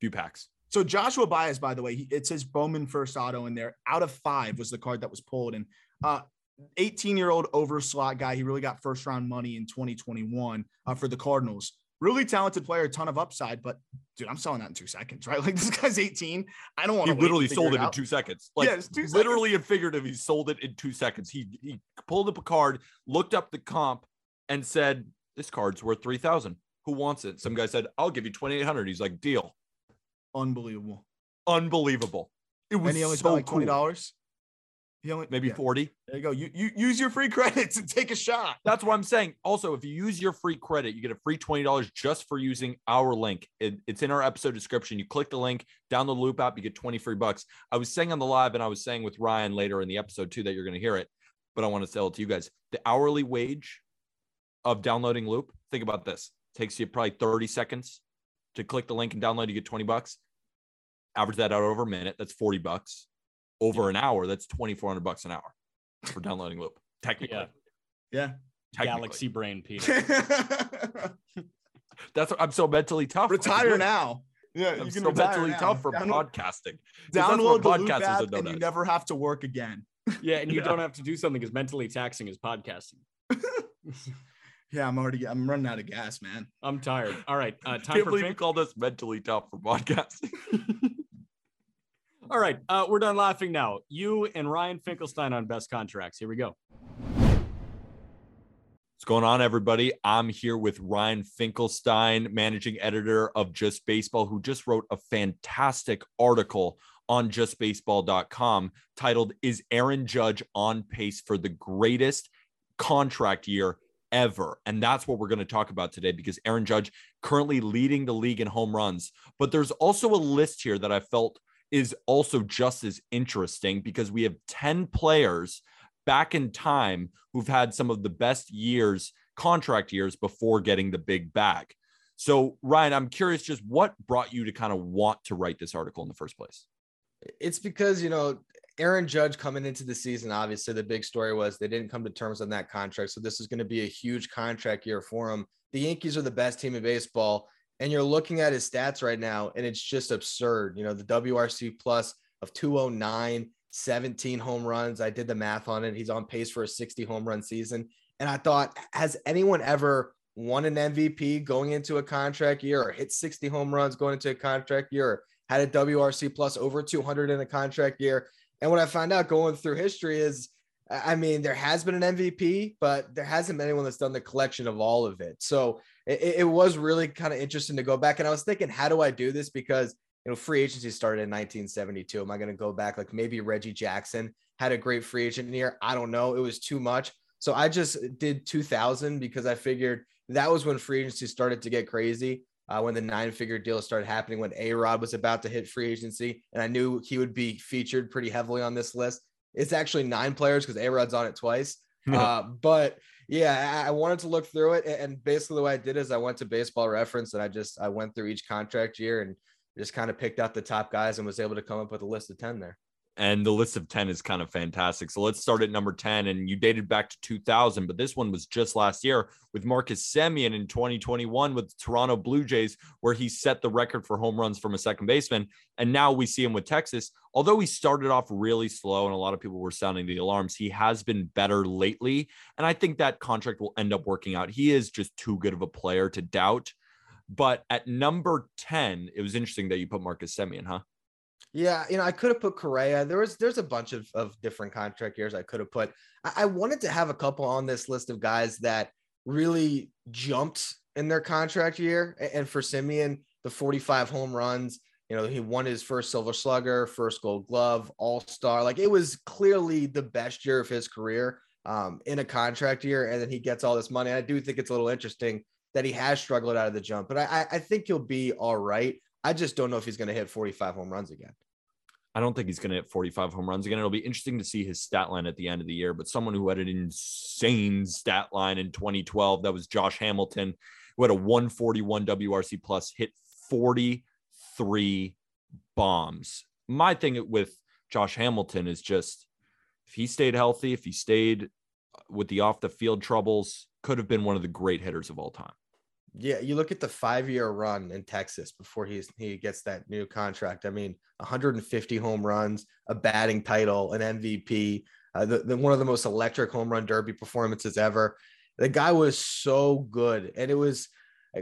Few packs. So Joshua Baez, by the way, he, it says Bowman first auto in there. Out of five was the card that was pulled, and uh, 18 year old over slot guy. He really got first round money in 2021 uh, for the Cardinals. Really talented player, a ton of upside. But dude, I'm selling that in two seconds, right? (laughs) Like this guy's 18. I don't want to. He literally sold it in two seconds. Like Yeah, it's two literally and figuratively, he sold it in two seconds. He he pulled up a card, looked up the comp, and said, "This card's worth three thousand. Who wants it?" Some guy said, "I'll give you twenty eight hundred. He's like, "Deal." Unbelievable. Unbelievable. It was And he only so spent like twenty dollars. He only Maybe yeah, forty. There you go. You, you use your free (laughs) credits and take a shot. That's what I'm saying. Also, if you use your free credit, you get a free $20 just for using our link. It- it's in our episode description. You click the link, download the Loupe app, you get 20 free bucks. I was saying on the live and I was saying with Ryan later in the episode too that you're going to hear it, but I want to sell it to you guys. The hourly wage of downloading Loupe, think about this. takes you probably 30 seconds to click the link and download, you get 20 bucks. Average that out over a minute, that's 40 bucks. Over an hour, that's 2400 bucks an hour for downloading Loupe. Technically. Yeah. Yeah. Technically. Galaxy brain, Peter. (laughs) That's I'm so mentally tough. I can do retire (laughs) it. now. Yeah, I'm you can so mentally now. tough for download, podcasting. 'Cause that's what download the Loupe podcasters app are known and you never have to work again. (laughs) Yeah, and you Yeah. don't have to do something as mentally taxing as podcasting. Yeah, I'm already I'm running out of gas, man. I'm tired. All right, uh, time Can't for believe you call this mentally tough for podcasting. All right, uh, we're done laughing now. You and Ryan Finkelstein on best contracts. Here we go. What's going on, everybody? I'm here with Ryan Finkelstein, managing editor of Just Baseball, who just wrote a fantastic article on justbaseball.com titled Is Aaron Judge on pace for the greatest contract year ever? And that's what we're going to talk about today because Aaron Judge currently leading the league in home runs. But there's also a list here that I felt is also just as interesting because we have 10 players back in time who've had some of the best years, contract years before getting the big bag. So, Ryan, I'm curious just what brought you to kind of want to write this article in the first place? It's because, you know, Aaron Judge coming into the season, obviously the big story was they didn't come to terms on that contract. So this is going to be a huge contract year for him. The Yankees are the best team in baseball. And you're looking at his stats right now, and it's just absurd. You know, the WRC plus of 209, 17 home runs. I did the math on it. He's on pace for a 60 home run season. And I thought, has anyone ever won an MVP going into a contract year or hit 60 home runs going into a contract year or had a WRC plus over 200 in a contract year? And what I found out going through history is, I mean, there has been an MVP, but there hasn't been anyone that's done the collection of all of it. So it, it was really kind of interesting to go back. And I was thinking, how do I do this? Because you know, free agency started in 1972. Am I going to go back? Like maybe Reggie Jackson had a great free agent year. I don't know. It was too much. So I just did 2000 because I figured that was when free agency started to get crazy. Uh, when the nine figure deal started happening, when A Rod was about to hit free agency, and I knew he would be featured pretty heavily on this list. It's actually nine players because A Rod's on it twice. (laughs) uh, but yeah, I, wanted to look through it, and- and basically the way I did is I went to Baseball Reference and I just I went through each contract year and just kind of picked out the top guys and was able to come up with a list of ten there. And the list of 10 is kind of fantastic. So let's start at number 10. And you dated back to 2000, but this one was just last year with Marcus Semien in 2021 with Toronto Blue Jays, where he set the record for home runs from a second baseman. And now we see him with Texas. Although he started off really slow and a lot of people were sounding the alarms, he has been better lately. And I think that contract will end up working out. He is just too good of a player to doubt. But at number 10, it was interesting that you put Marcus Semien, huh? Yeah, you know, I could have put Correa. There was there's a bunch of, of different contract years I could have put. I, I wanted to have a couple on this list of guys that really jumped in their contract year. And for Semien, the 45 home runs, you know, he won his first silver slugger, first gold glove, all-star. Like it was clearly the best year of his career um, in a contract year. And then he gets all this money. I do think it's a little interesting that he has struggled out of the jump, but I- I think he'll be all right. I just don't know if he's going to hit 45 home runs again. I don't think he's going to hit 45 home runs again. It'll be interesting to see his stat line at the end of the year. But someone who had an insane stat line in 2012, that was Josh Hamilton, who had a 141 WRC plus, hit 43 bombs. My thing with Josh Hamilton is just if he stayed healthy, if he stayed with the off the field troubles, could have been one of the great hitters of all time. Yeah, you look at the five-year run in Texas before he's he gets that new contract. I mean, 150 home runs, a batting title, an MVP, uh, the, the one of the most electric home run derby performances ever. The guy was so good, and it was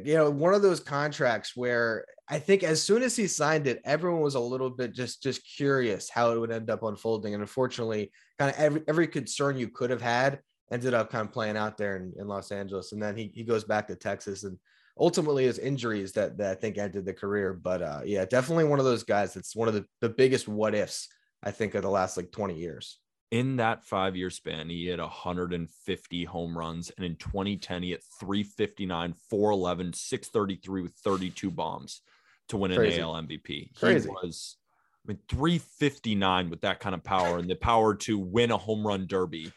you know one of those contracts where I think as soon as he signed it, everyone was a little bit just just curious how it would end up unfolding, and unfortunately, kind of every every concern you could have had ended up kind of playing out there in, in Los Angeles. And then he, he goes back to Texas and ultimately his injuries that, that I think ended the career. But uh, yeah, definitely one of those guys that's one of the, the biggest what ifs, I think, of the last like 20 years. In that five year span, he hit 150 home runs. And in 2010, he hit 359, 411, 633 with 32 bombs to win Crazy. an AL MVP. Crazy. He was, I mean, 359 with that kind of power and the power to win a home run derby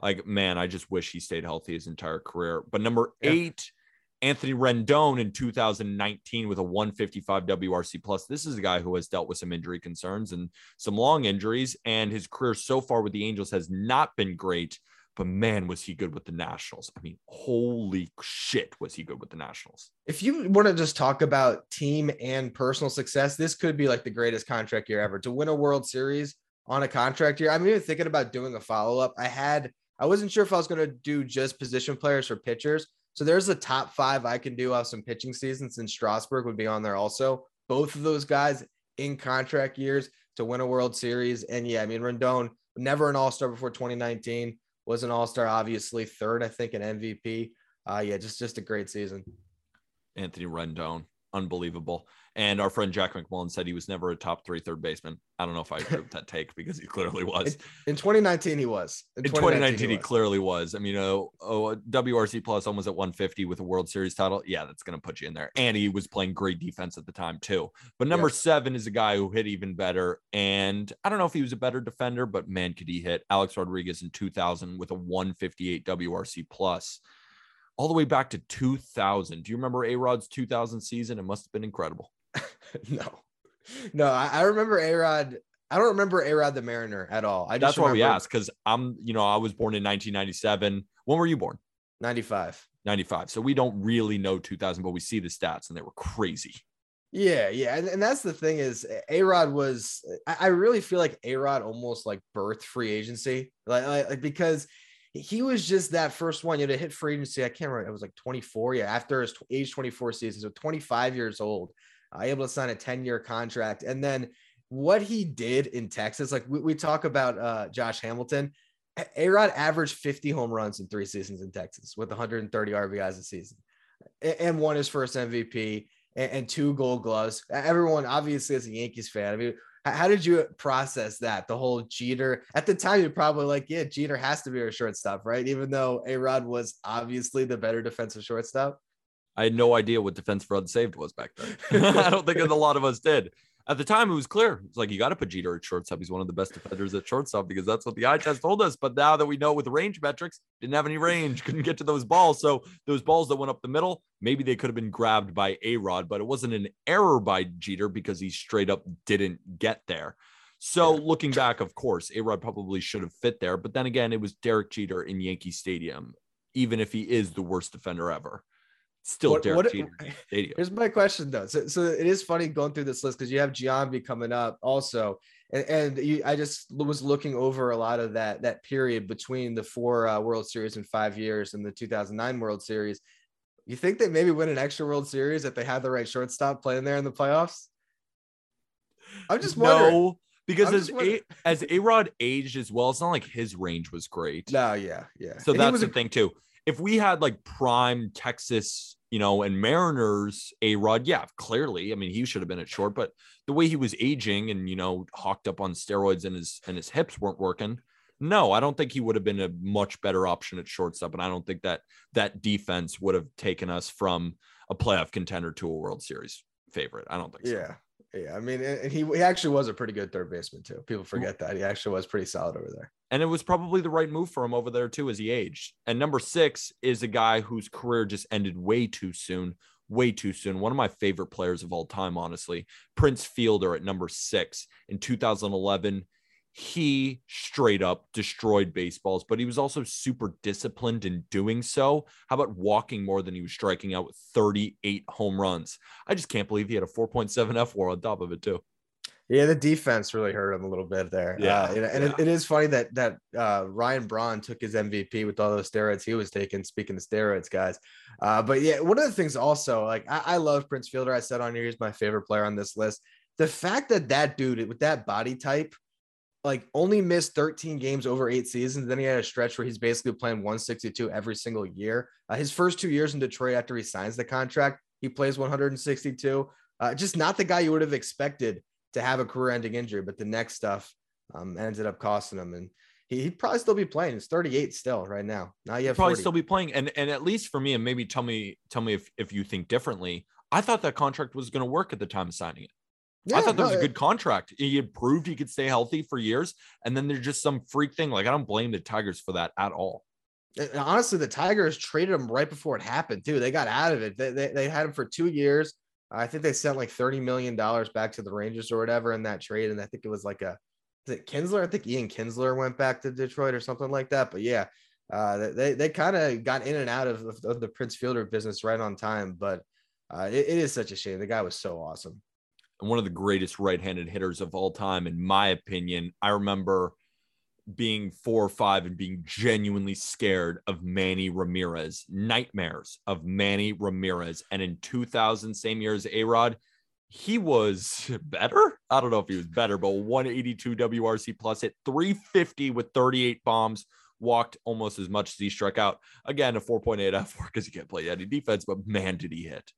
like, man, I just wish he stayed healthy his entire career. But number yeah. eight, Anthony Rendon in 2019 with a 155 WRC plus. This is a guy who has dealt with some injury concerns and some long injuries, and his career so far with the Angels has not been great. But man, was he good with the Nationals? I mean, holy shit, was he good with the Nationals? If you want to just talk about team and personal success, this could be like the greatest contract year ever. To win a World Series on a contract year, I'm even thinking about doing a follow up. I had I wasn't sure if I was going to do just position players or pitchers. So there's a top five I can do off some pitching seasons, and Strasburg would be on there also. Both of those guys in contract years to win a World Series. And yeah, I mean, Rendon, never an All Star before 2019, was an All Star, obviously third, I think, an MVP. Uh, yeah, just just a great season. Anthony Rendon, unbelievable. And our friend Jack McMullen said he was never a top three third baseman. I don't know if I agree with that (laughs) take because he clearly was. In, in 2019, he was. In, in 2019, 2019 he, clearly was. I mean, oh, oh, uh, WRC plus almost at 150 with a World Series title. Yeah, that's going to put you in there. And he was playing great defense at the time, too. But number seven is a guy who hit even better. And I don't know if he was a better defender, but man, could he hit Alex Rodriguez in 2000 with a 158 WRC plus all the way back to 2000. Do you remember A Rod's 2000 season? It must have been incredible. (laughs) no, no, I, I remember A Rod. I don't remember A Rod the Mariner at all. I that's why we asked because I'm, you know, I was born in 1997. When were you born? 95. 95. So we don't really know 2000, but we see the stats and they were crazy. Yeah, yeah, and, and that's the thing is A Rod was. I, I, really feel like A Rod almost like birthed free agency, like, like because he was just that first one, you know, to hit free agency. I can't remember. It was like 24. Yeah, after his age 24 season, so 25 years old uh, able to sign a 10 year contract. And then what he did in Texas, like we, we talk about uh, Josh Hamilton, A Rod averaged 50 home runs in three seasons in Texas with 130 RBIs a season and won his first MVP and, and two gold gloves. Everyone, obviously, as a Yankees fan, I mean, how did you process that? The whole Jeter at the time, you're probably like, yeah, Jeter has to be our shortstop, right? Even though A Rod was obviously the better defensive shortstop. I had no idea what defense run saved was back then. (laughs) I don't think a lot of us did. At the time, it was clear. It's like you got to put Jeter at shortstop. He's one of the best defenders at shortstop because that's what the eye test told us. But now that we know with range metrics, didn't have any range, couldn't get to those balls. So those balls that went up the middle, maybe they could have been grabbed by A Rod, but it wasn't an error by Jeter because he straight up didn't get there. So looking back, of course, A Rod probably should have fit there. But then again, it was Derek Jeter in Yankee Stadium, even if he is the worst defender ever still what, Derek what, Jeter (laughs) Here's my question though. So, so it is funny going through this list because you have Giambi coming up also, and, and you, I just was looking over a lot of that that period between the four uh, World Series in five years and the 2009 World Series. You think they maybe win an extra World Series if they had the right shortstop playing there in the playoffs? I'm just wondering. No, because as a, as A Rod aged as well, it's not like his range was great. No, yeah, yeah. So and that's the a, thing too. If we had like prime Texas you know, and Mariners, A Rod, yeah, clearly. I mean, he should have been at short, but the way he was aging and, you know, hawked up on steroids and his and his hips weren't working. No, I don't think he would have been a much better option at shortstop. And I don't think that that defense would have taken us from a playoff contender to a World Series favorite. I don't think so. Yeah. Yeah, I mean, and he, he actually was a pretty good third baseman too. People forget that he actually was pretty solid over there. And it was probably the right move for him over there too as he aged. And number six is a guy whose career just ended way too soon, way too soon. One of my favorite players of all time, honestly, Prince Fielder at number six in 2011 he straight up destroyed baseballs, but he was also super disciplined in doing so. How about walking more than he was striking out with 38 home runs? I just can't believe he had a 4.7 F war on top of it, too. Yeah, the defense really hurt him a little bit there. Yeah, uh, and, and yeah. It, it is funny that that uh, Ryan Braun took his MVP with all those steroids he was taking. Speaking of steroids, guys, uh, but yeah, one of the things also like I, I love Prince Fielder. I said on here he's my favorite player on this list. The fact that that dude with that body type like only missed 13 games over eight seasons. Then he had a stretch where he's basically playing 162 every single year. Uh, his first two years in Detroit after he signs the contract, he plays 162. Uh, just not the guy you would have expected to have a career-ending injury, but the next stuff um, ended up costing him. And he, would probably still be playing. He's 38 still right now. Now you have probably 40. still be playing. And and at least for me, and maybe tell me tell me if if you think differently. I thought that contract was going to work at the time of signing it. I thought that was a good contract. He had proved he could stay healthy for years, and then there's just some freak thing. Like I don't blame the Tigers for that at all. And honestly, the Tigers traded him right before it happened, too. They got out of it. They, they, they had him for two years. I think they sent like $30 million back to the Rangers or whatever in that trade. And I think it was like a, is it Kinsler? I think Ian Kinsler went back to Detroit or something like that. But yeah, uh, they, they kind of got in and out of, of, the Prince Fielder business right on time. But uh, it, it is such a shame. The guy was so awesome one of the greatest right-handed hitters of all time, in my opinion. I remember being four or five and being genuinely scared of Manny Ramirez, nightmares of Manny Ramirez. And in 2000, same year as A Rod, he was (laughs) better. I don't know if he was better, but 182 WRC plus hit 350 with 38 bombs, walked almost as much as he struck out. Again, a 4.8 F war because (laughs) he can't play any defense, but man, did he hit.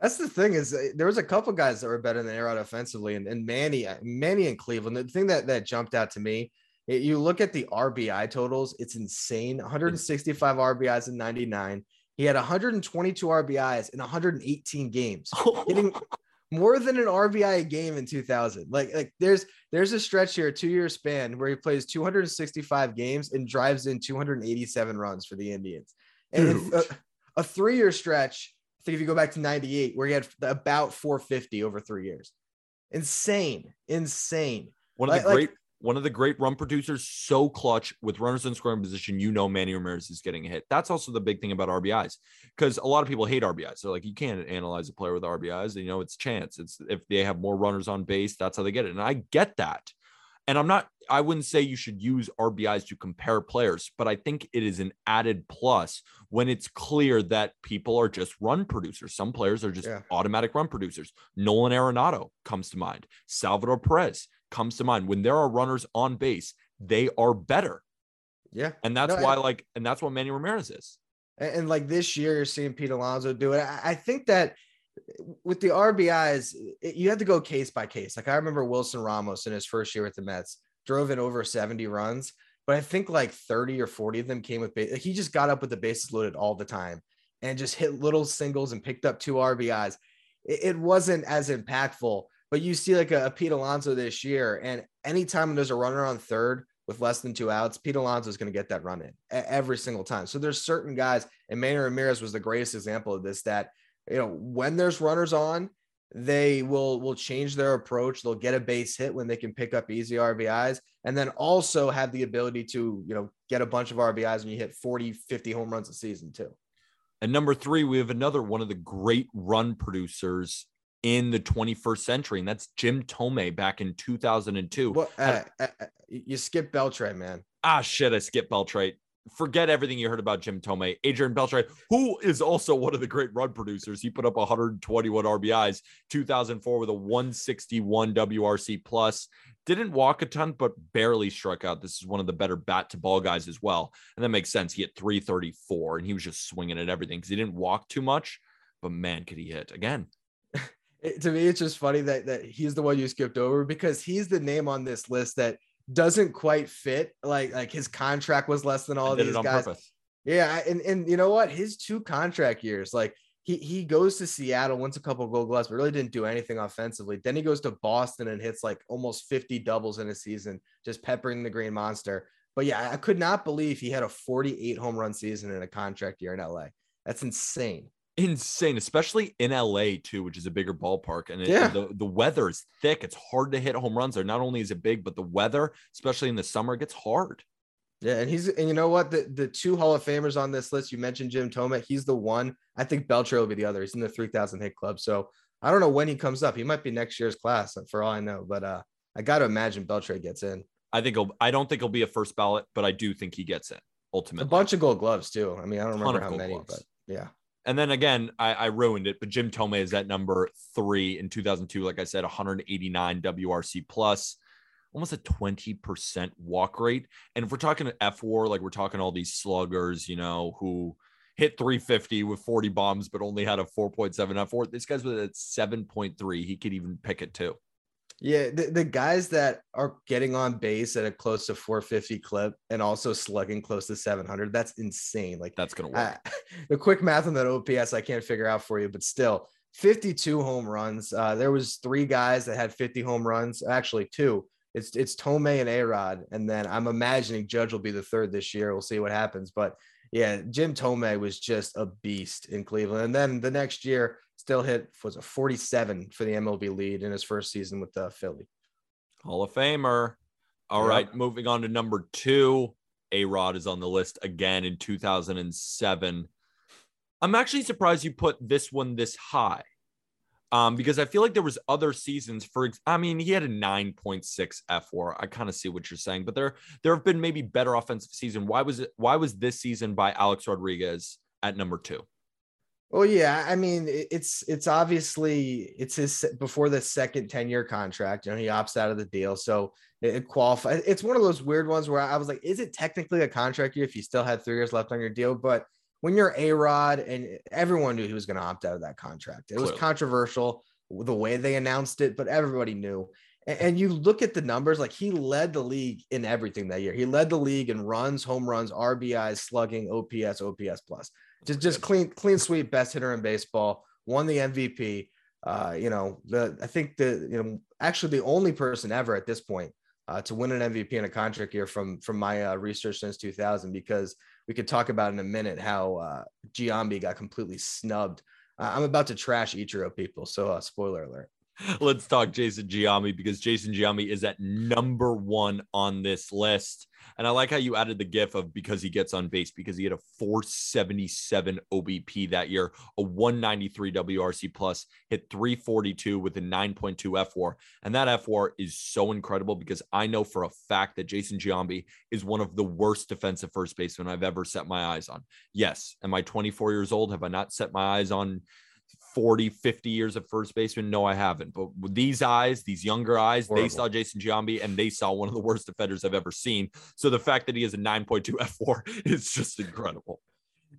That's the thing is uh, there was a couple guys that were better than Arod offensively, and, and Manny, uh, Manny and Cleveland. The thing that that jumped out to me, it, you look at the RBI totals, it's insane. 165 RBIs in 99. He had 122 RBIs in 118 games, hitting (laughs) more than an RBI a game in 2000. Like like there's there's a stretch here, two year span where he plays 265 games and drives in 287 runs for the Indians, and a, a three year stretch think if you go back to 98, where he had about 450 over three years. Insane, insane. One of the Like- great one of the great run producers, so clutch with runners in scoring position. You know, Manny Ramirez is getting a hit. That's also the big thing about RBIs because a lot of people hate RBIs. They're like, you can't analyze a player with RBIs. You know, it's chance. It's if they have more runners on base, that's how they get it. And I get that. And I'm not, I wouldn't say you should use RBIs to compare players, but I think it is an added plus when it's clear that people are just run producers. Some players are just Yeah. automatic run producers. Nolan Arenado comes to mind. Salvador Perez comes to mind. When there are runners on base, they are better. Yeah. And that's No, why, and- like, and that's what Manny Ramirez is. And, and like this year, you're seeing Pete Alonso do it. I, I think that with the RBIs, it- you have to go case by case. Like I remember Wilson Ramos in his first year with the Mets drove in over 70 runs, but I think like 30 or 40 of them came with base. Like he just got up with the bases loaded all the time and just hit little singles and picked up two RBIs. It, it wasn't as impactful, but you see like a, a Pete Alonso this year, and anytime there's a runner on third with less than two outs, Pete Alonso is going to get that run in every single time. So there's certain guys, and Manny Ramirez was the greatest example of this. That you know when there's runners on, they will will change their approach. They'll get a base hit when they can pick up easy RBIs, and then also have the ability to you know get a bunch of RBIs when you hit 40, 50 home runs a season too. And number three, we have another one of the great run producers in the 21st century, and that's Jim Thome back in 2002. Well, uh, uh, uh, you skip Beltre, man. Ah, shit, I skipped Beltre. Forget everything you heard about Jim Thome. Adrian Beltre, who is also one of the great run producers. He put up 121 RBIs, 2004 with a 161 WRC plus. Didn't walk a ton, but barely struck out. This is one of the better bat to ball guys as well. And that makes sense. He hit 334 and he was just swinging at everything because he didn't walk too much, but man, could he hit again? (laughs) It- to me, it's just funny that that he's the one you skipped over because he's the name on this list that doesn't quite fit. Like like his contract was less than all of these guys. purpose. Yeah, and and you know what? His two contract years, like he he goes to Seattle, wins a couple of gold gloves, but really didn't do anything offensively. Then he goes to Boston and hits like almost 50 doubles in a season, just peppering the green monster. But yeah, I could not believe he had a 48 home run season in a contract year in LA. That's insane. Insane, especially in LA too, which is a bigger ballpark. And, it, Yeah. and the, the weather is thick. It's hard to hit home runs there. Not only is it big, but the weather, especially in the summer, gets hard. Yeah, and he's and you know what? The the two Hall of Famers on this list, you mentioned Jim Thome. He's the one. I think Beltre will be the other. He's in the 3,000 hit club. So I don't know when he comes up. He might be next year's class for all I know. But uh I got to imagine Beltre gets in. I think he'll, I don't think he'll be a first ballot, but I do think he gets in ultimately. A bunch of gold gloves too. I mean, I don't remember how many, Gloves. but yeah. And then again, I, I ruined it, but Jim Thome is at number three in 2002. Like I said, 189 WRC plus, almost a 20% walk rate. And if we're talking F war, like we're talking all these sluggers, you know, who hit 350 with 40 bombs, but only had a 4.7 F war. This guy's with a 7.3. He could even pick it too. Yeah, the, the guys that are getting on base at a close to 450 clip and also slugging close to 700, that's insane. Like That's going to work. I, (laughs) the quick math on that OPS, I can't figure out for you, but still 52 home runs. Uh, there was three guys that had 50 home runs, actually two. It's it's Thome and Arod, and then I'm imagining Judge will be the third this year. We'll see what happens, but yeah, Jim Thome was just a beast in Cleveland, and then the next year still hit was a 47 for the MLB lead in his first season with the Philly. Hall of Famer. All Yep. right, moving on to number two. A Rod is on the list again in 2007. I'm actually surprised you put this one this high. Um, because I feel like there was other seasons for I mean, he had a 9.6 F war. I kind of see what you're saying, but there there have been maybe better offensive season. Why was it why was this season by Alex Rodriguez at number two? Well, yeah, I mean, it's it's obviously it's his before the second 10 year contract. You know, he opts out of the deal, so it, it qualifies. It's one of those weird ones where I was like, is it technically a contract year if you still had three years left on your deal? But when you're a Rod, and everyone knew he was going to opt out of that contract, it was controversial the way they announced it, but everybody knew. A- (laughs) And you look at the numbers, like he led the league in everything that year. He led the league in runs, home runs, RBIs, slugging, OPS, OPS plus just just clean clean sweep best hitter in baseball won the mvp uh you know the i think the you know actually the only person ever at this point uh, to win an mvp in a contract year from from my uh, research since 2000 because we could talk about in a minute how uh giambi got completely snubbed. I'm about to trash ichiro people so uh, spoiler alert (laughs) Let's talk Jason Giambi because Jason Giambi is at number one on this list. And I like how you added the gif of because he gets on base because he had a 477 OBP that year, a 193 WRC plus, hit 342 with a 9.2 F war. And that F war is so incredible because I know for a fact that Jason Giambi is one of the worst defensive first basemen I've ever set my eyes on. Yes. Am I 24 years old? Have I not set my eyes on 40, 50 years of first baseman? No, I haven't. But with these eyes, these younger eyes, they saw Jason Giambi and they saw one of the worst defenders I've ever seen. So the fact that he has a 9.2 (laughs) F war is just incredible.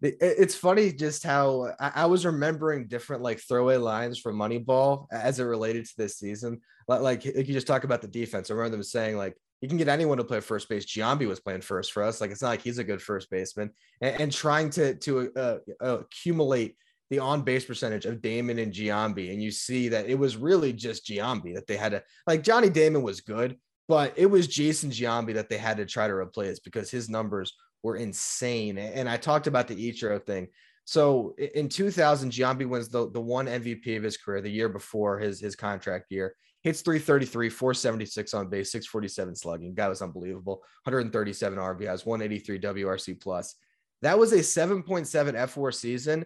It's funny just how I, was remembering different like throwaway lines from Moneyball as it related to this season. Like, you just talk about the defense. I remember them saying like you can get anyone to play first base. Giambi was playing first for us. Like it's not like he's a good first baseman, and, and trying to to uh, accumulate the on base percentage of Damon and Giambi, and you see that it was really just Giambi that they had to like. Johnny Damon was good, but it was Jason Giambi that they had to try to replace because his numbers were insane. And I talked about the Ichiro thing. So in 2000, Giambi wins the, the one MVP of his career the year before his, his contract year. Hits 333, 476 on base, 647 slugging. Guy was unbelievable. 137 RBIs, 183 WRC plus. That was a 7.7 F war season.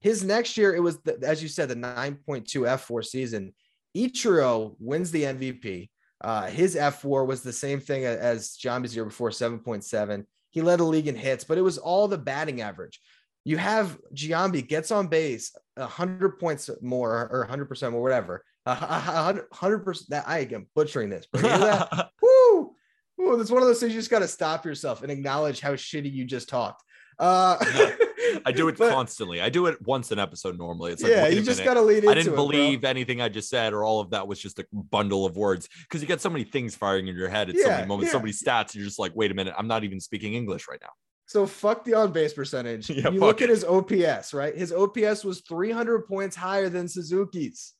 His next year, it was, the, as you said, the 9.2 F war season. Ichiro wins the MVP. Uh, his F war was the same thing as Giambi's year before, 7.7. He led the league in hits, but it was all the batting average. You have Giambi gets on base a hundred points more or hundred percent or whatever. A hundred percent. That I am butchering this. But that? (laughs) Woo! Woo! It's one of those things you just got to stop yourself and acknowledge how shitty you just talked. Uh, (laughs) I do it but- constantly. I do it once an episode normally. It's like, yeah, you just got to lead into I didn't it, believe anything I just said, or all of that was just a bundle of words because you get so many things firing in your head at so Yeah, many moments, so many stats. You're just like, wait a minute, I'm not even speaking English right now. So fuck the on base percentage. (laughs) Yeah, you look at his OPS, right? His OPS was 300 points higher than Suzuki's.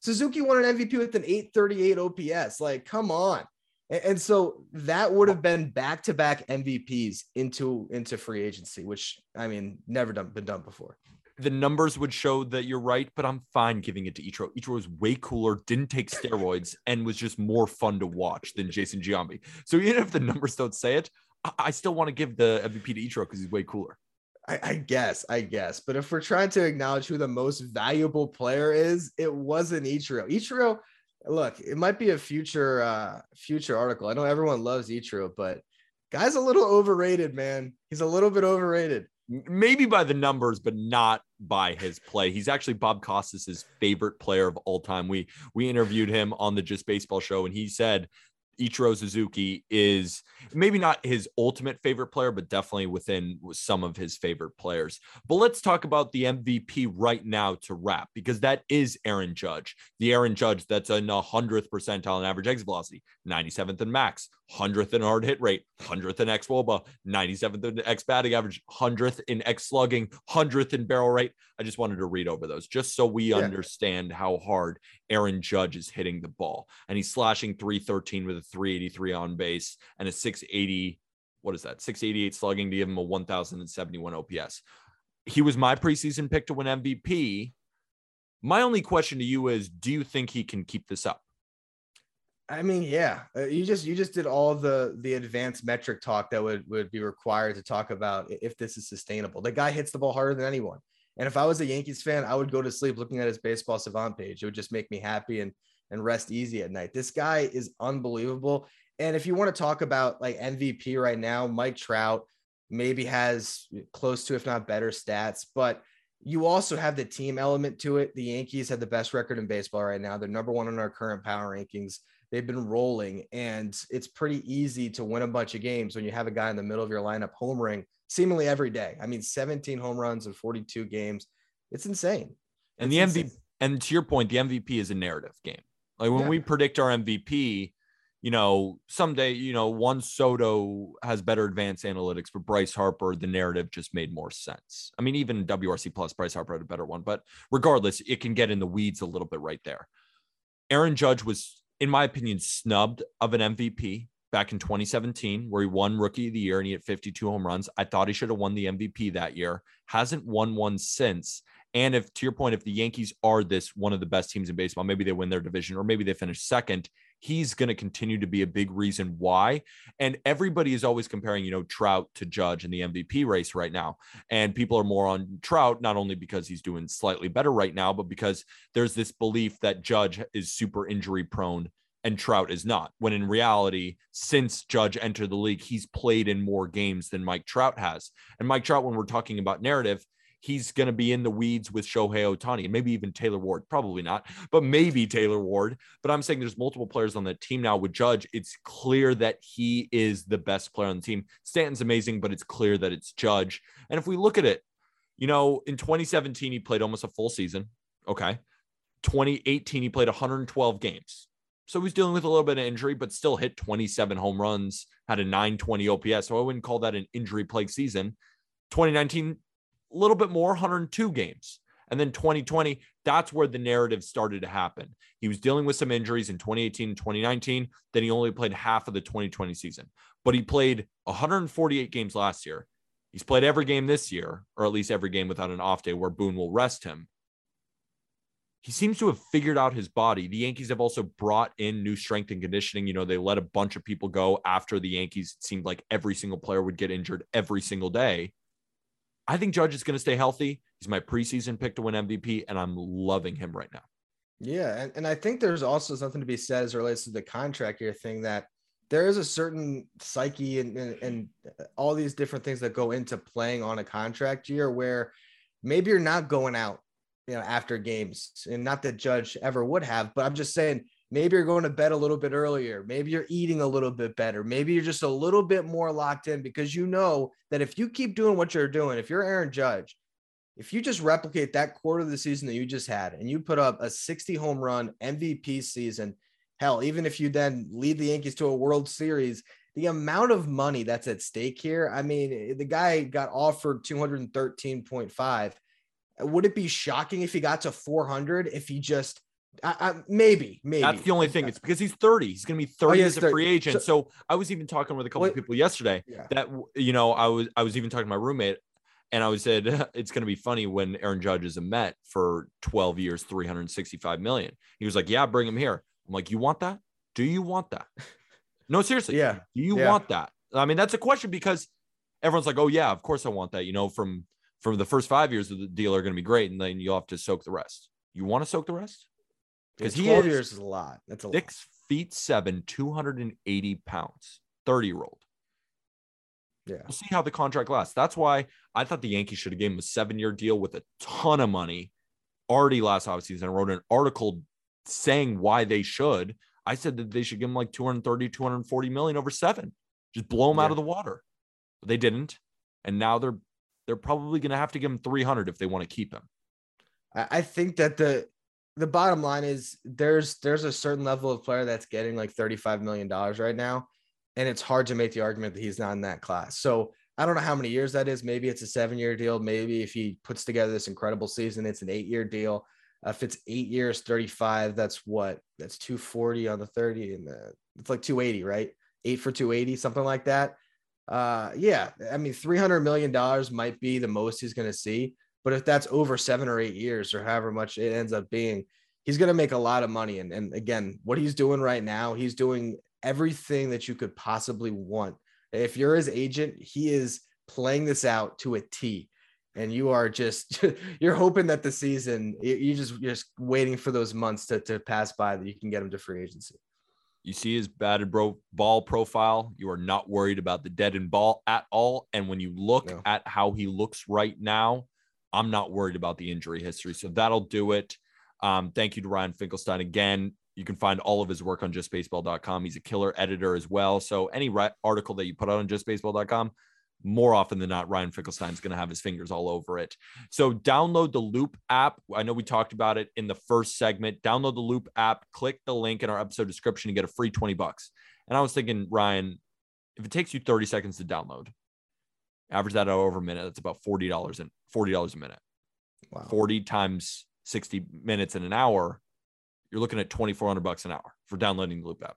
Suzuki won an MVP with an 838 OPS. Like, come on. And, so that would have been back-to-back MVPs into into free agency, which I mean, never done been done before. the numbers would show that you're right, but I'm fine giving it to Ichiro. Ichiro was way cooler, didn't take steroids, (laughs) and was just more fun to watch than Jason Giambi. So even if the numbers don't say it, I, I still want to give the MVP to Ichiro because he's way cooler. I, I guess, I guess. But if we're trying to acknowledge who the most valuable player is, it wasn't Ichiro. Ichiro, look, it might be a future uh future article. I know everyone loves Ichiro, but guy's a little overrated, man. He's a little bit overrated. Maybe by the numbers, but not by his play. He's actually Bob Costas's favorite player of all time. We we interviewed him on the Just Baseball show, and he said Ichiro Suzuki is maybe not his ultimate favorite player, but definitely within some of his favorite players. But let's talk about the MVP right now to wrap, because that is Aaron Judge, the Aaron Judge that's in a hundredth percentile in average exit velocity, 97th in max, 100th in hard hit rate, 100th in X Woba, 97th in X batting average, 100th in X slugging, 100th in barrel rate. I just wanted to read over those just so we Yeah. understand how hard Aaron Judge is hitting the ball. And he's slashing 313 with a 383 on base and a 680. What is that? 688 slugging to give him a 1071 OPS. He was my preseason pick to win MVP. My only question to you is do you think he can keep this up? I mean, yeah, uh, you just you just did all the the advanced metric talk that would would be required to talk about if this is sustainable. The guy hits the ball harder than anyone. And if I was a Yankees fan, I would go to sleep looking at his baseball savant page. It would just make me happy and and rest easy at night. This guy is unbelievable. And if you want to talk about like MVP right now, Mike Trout maybe has close to, if not better, stats, but you also have the team element to it. The Yankees have the best record in baseball right now. They're number one in our current power rankings. They've been rolling, and it's pretty easy to win a bunch of games when you have a guy in the middle of your lineup homering seemingly every day. I mean, 17 home runs in 42 games. It's insane. And It's the MVP, and to your point, the MVP is a narrative game. Like when Yeah. we predict our MVP, you know, someday, you know, Juan Soto has better advanced analytics, but Bryce Harper, the narrative just made more sense. I mean, even WRC plus Bryce Harper had a better one, but regardless, it can get in the weeds a little bit right there. Aaron Judge was, in my opinion, snubbed of an MVP back in 2017, where he won Rookie of the Year and he hit 52 home runs. I thought he should have won the MVP that year. Hasn't won one since. And if, to your point, if the Yankees are this one of the best teams in baseball, maybe they win their division or maybe they finish second, he's going to continue to be a big reason why. And everybody is always comparing, you know, Trout to Judge in the MVP race right now. And people are more on Trout, not only because he's doing slightly better right now, but because there's this belief that Judge is super injury prone and Trout is not. When in reality, since Judge entered the league, he's played in more games than Mike Trout has. And Mike Trout, when we're talking about narrative, he's going to be in the weeds with Shohei Ohtani and maybe even Taylor Ward. Probably not, but maybe Taylor Ward. But I'm saying there's multiple players on the team now with Judge. It's clear that he is the best player on the team. Stanton's amazing, but it's clear that it's Judge. And if we look at it, you know, in 2017, he played almost a full season. Okay. 2018, he played 112 games. So he's dealing with a little bit of injury, but still hit 27 home runs, had a 920 OPS. So I wouldn't call that an injury plague season. 2019, a little bit more, 102 games. And then 2020, that's where the narrative started to happen. He was dealing with some injuries in 2018 and 2019. Then he only played half of the 2020 season, but he played 148 games last year. He's played every game this year, or at least every game without an off day where Boone will rest him. He seems to have figured out his body. The Yankees have also brought in new strength and conditioning. You know, they let a bunch of people go after the Yankees. It seemed like every single player would get injured every single day. I think Judge is going to stay healthy. He's my preseason pick to win MVP, and I'm loving him right now. Yeah, and, and I think there's also something to be said as it relates to the contract year thing that there is a certain psyche and, and, and all these different things that go into playing on a contract year where maybe you're not going out, you know, after games, and not that Judge ever would have, but I'm just saying maybe you're going to bed a little bit earlier, maybe you're eating a little bit better, maybe you're just a little bit more locked in because you know that if you keep doing what you're doing, if you're Aaron Judge, if you just replicate that quarter of the season that you just had and you put up a 60 home run MVP season, hell, even if you then lead the Yankees to a World Series, the amount of money that's at stake here. I mean, the guy got offered 213.5. Would it be shocking if he got to 400 if he just I, I, maybe, maybe that's the only thing. It's because he's 30. He's going to be 30 Oh, as a free agent. So, So- I was even talking with a couple Wait. of people yesterday Yeah. that you know I was I was even talking to my roommate, and I was said (laughs) it's going to be funny when Aaron Judge is a Met for 12 years, 365 million. He was like, "Yeah, bring him here." I'm like, "You want that? Do you want that?" No, seriously. Yeah. Do you Yeah. want that? I mean, that's a question because everyone's like, "Oh yeah, of course I want that." You know, from from the first five years of the deal are going to be great, and then you'll have to soak the rest. You want to soak the rest? Because he 12 is years is a lot. That's a lot. Six feet seven, 280 pounds, 30 year old. Yeah. We'll see how the contract lasts. That's why I thought the Yankees should have given him a seven year deal with a ton of money already last offseason. I wrote an article saying why they should. I said that they should give him like 230, 240 million over seven. Just blow him out of the water. But they didn't. And now they're they're probably gonna have to give him 300 if they want to keep him. I, I think that the the bottom line is there's there's a certain level of player that's getting like 35 million dollars right now and it's hard to make the argument that he's not in that class. So i don't know how many years that is. Maybe it's a seven year deal. Maybe if he puts together this incredible season it's an eight year deal. Uh, if it's eight years 35 that's what? That's 240 on the 30 and the, it's like 280 right? Eight for 280 something like that uh yeah i mean 300 million dollars might be the most he's going to see but if that's over seven or eight years or however much it ends up being, he's going to make a lot of money. And, and again, what he's doing right now, he's doing everything that you could possibly want. If you're his agent, he is playing this out to a T. And you are just (laughs) you're hoping that the season you just you're just waiting for those months to, to pass by that you can get him to free agency. You see his batted bro- ball profile. You are not worried about the dead and ball at all. And when you look No. at how he looks right now, I'm not worried about the injury history. So that'll do it. Um, thank you to Ryan Finkelstein again. You can find all of his work on justbaseball.com. He's a killer editor as well. So any ri- article that you put out on justbaseball.com, more often than not, Ryan Finkelstein's going to have his fingers all over it. So download the Loupe app. I know we talked about it in the first segment. Download the Loupe app, click the link in our episode description and get a free 20 bucks. And I was thinking, Ryan, if it takes you 30 seconds to download, average that out over a minute, that's about $40 and $40 a minute. Wow. 40 times 60 minutes in an hour, you're looking at 2400 bucks an hour for downloading the Loupe app.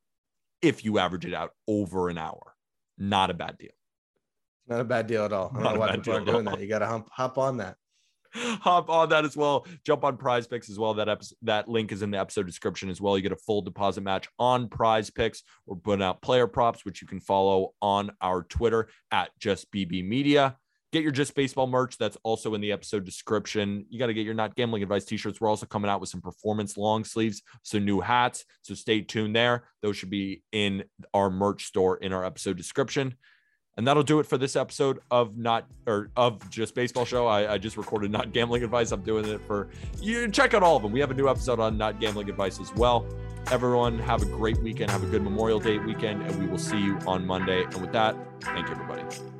If you average it out over an hour, not a bad deal. Not a bad deal at all. I don't know why people are doing that. You got to hop, hop on that. (laughs) hop on that as well. Jump on PrizePicks as well. That episode, that link is in the episode description as well. You get a full deposit match on PrizePicks. We're putting out player props, which you can follow on our Twitter at Just BB Media. Get your Just Baseball merch. That's also in the episode description. You got to get your Not Gambling Advice t-shirts. We're also coming out with some performance long sleeves, some new hats. So stay tuned there. Those should be in our merch store in our episode description. And that'll do it for this episode of not or of just baseball show. I, I just recorded not gambling advice. I'm doing it for you. Check out all of them. We have a new episode on not gambling advice as well. Everyone have a great weekend. Have a good Memorial Day weekend, and we will see you on Monday. And with that, thank you, everybody.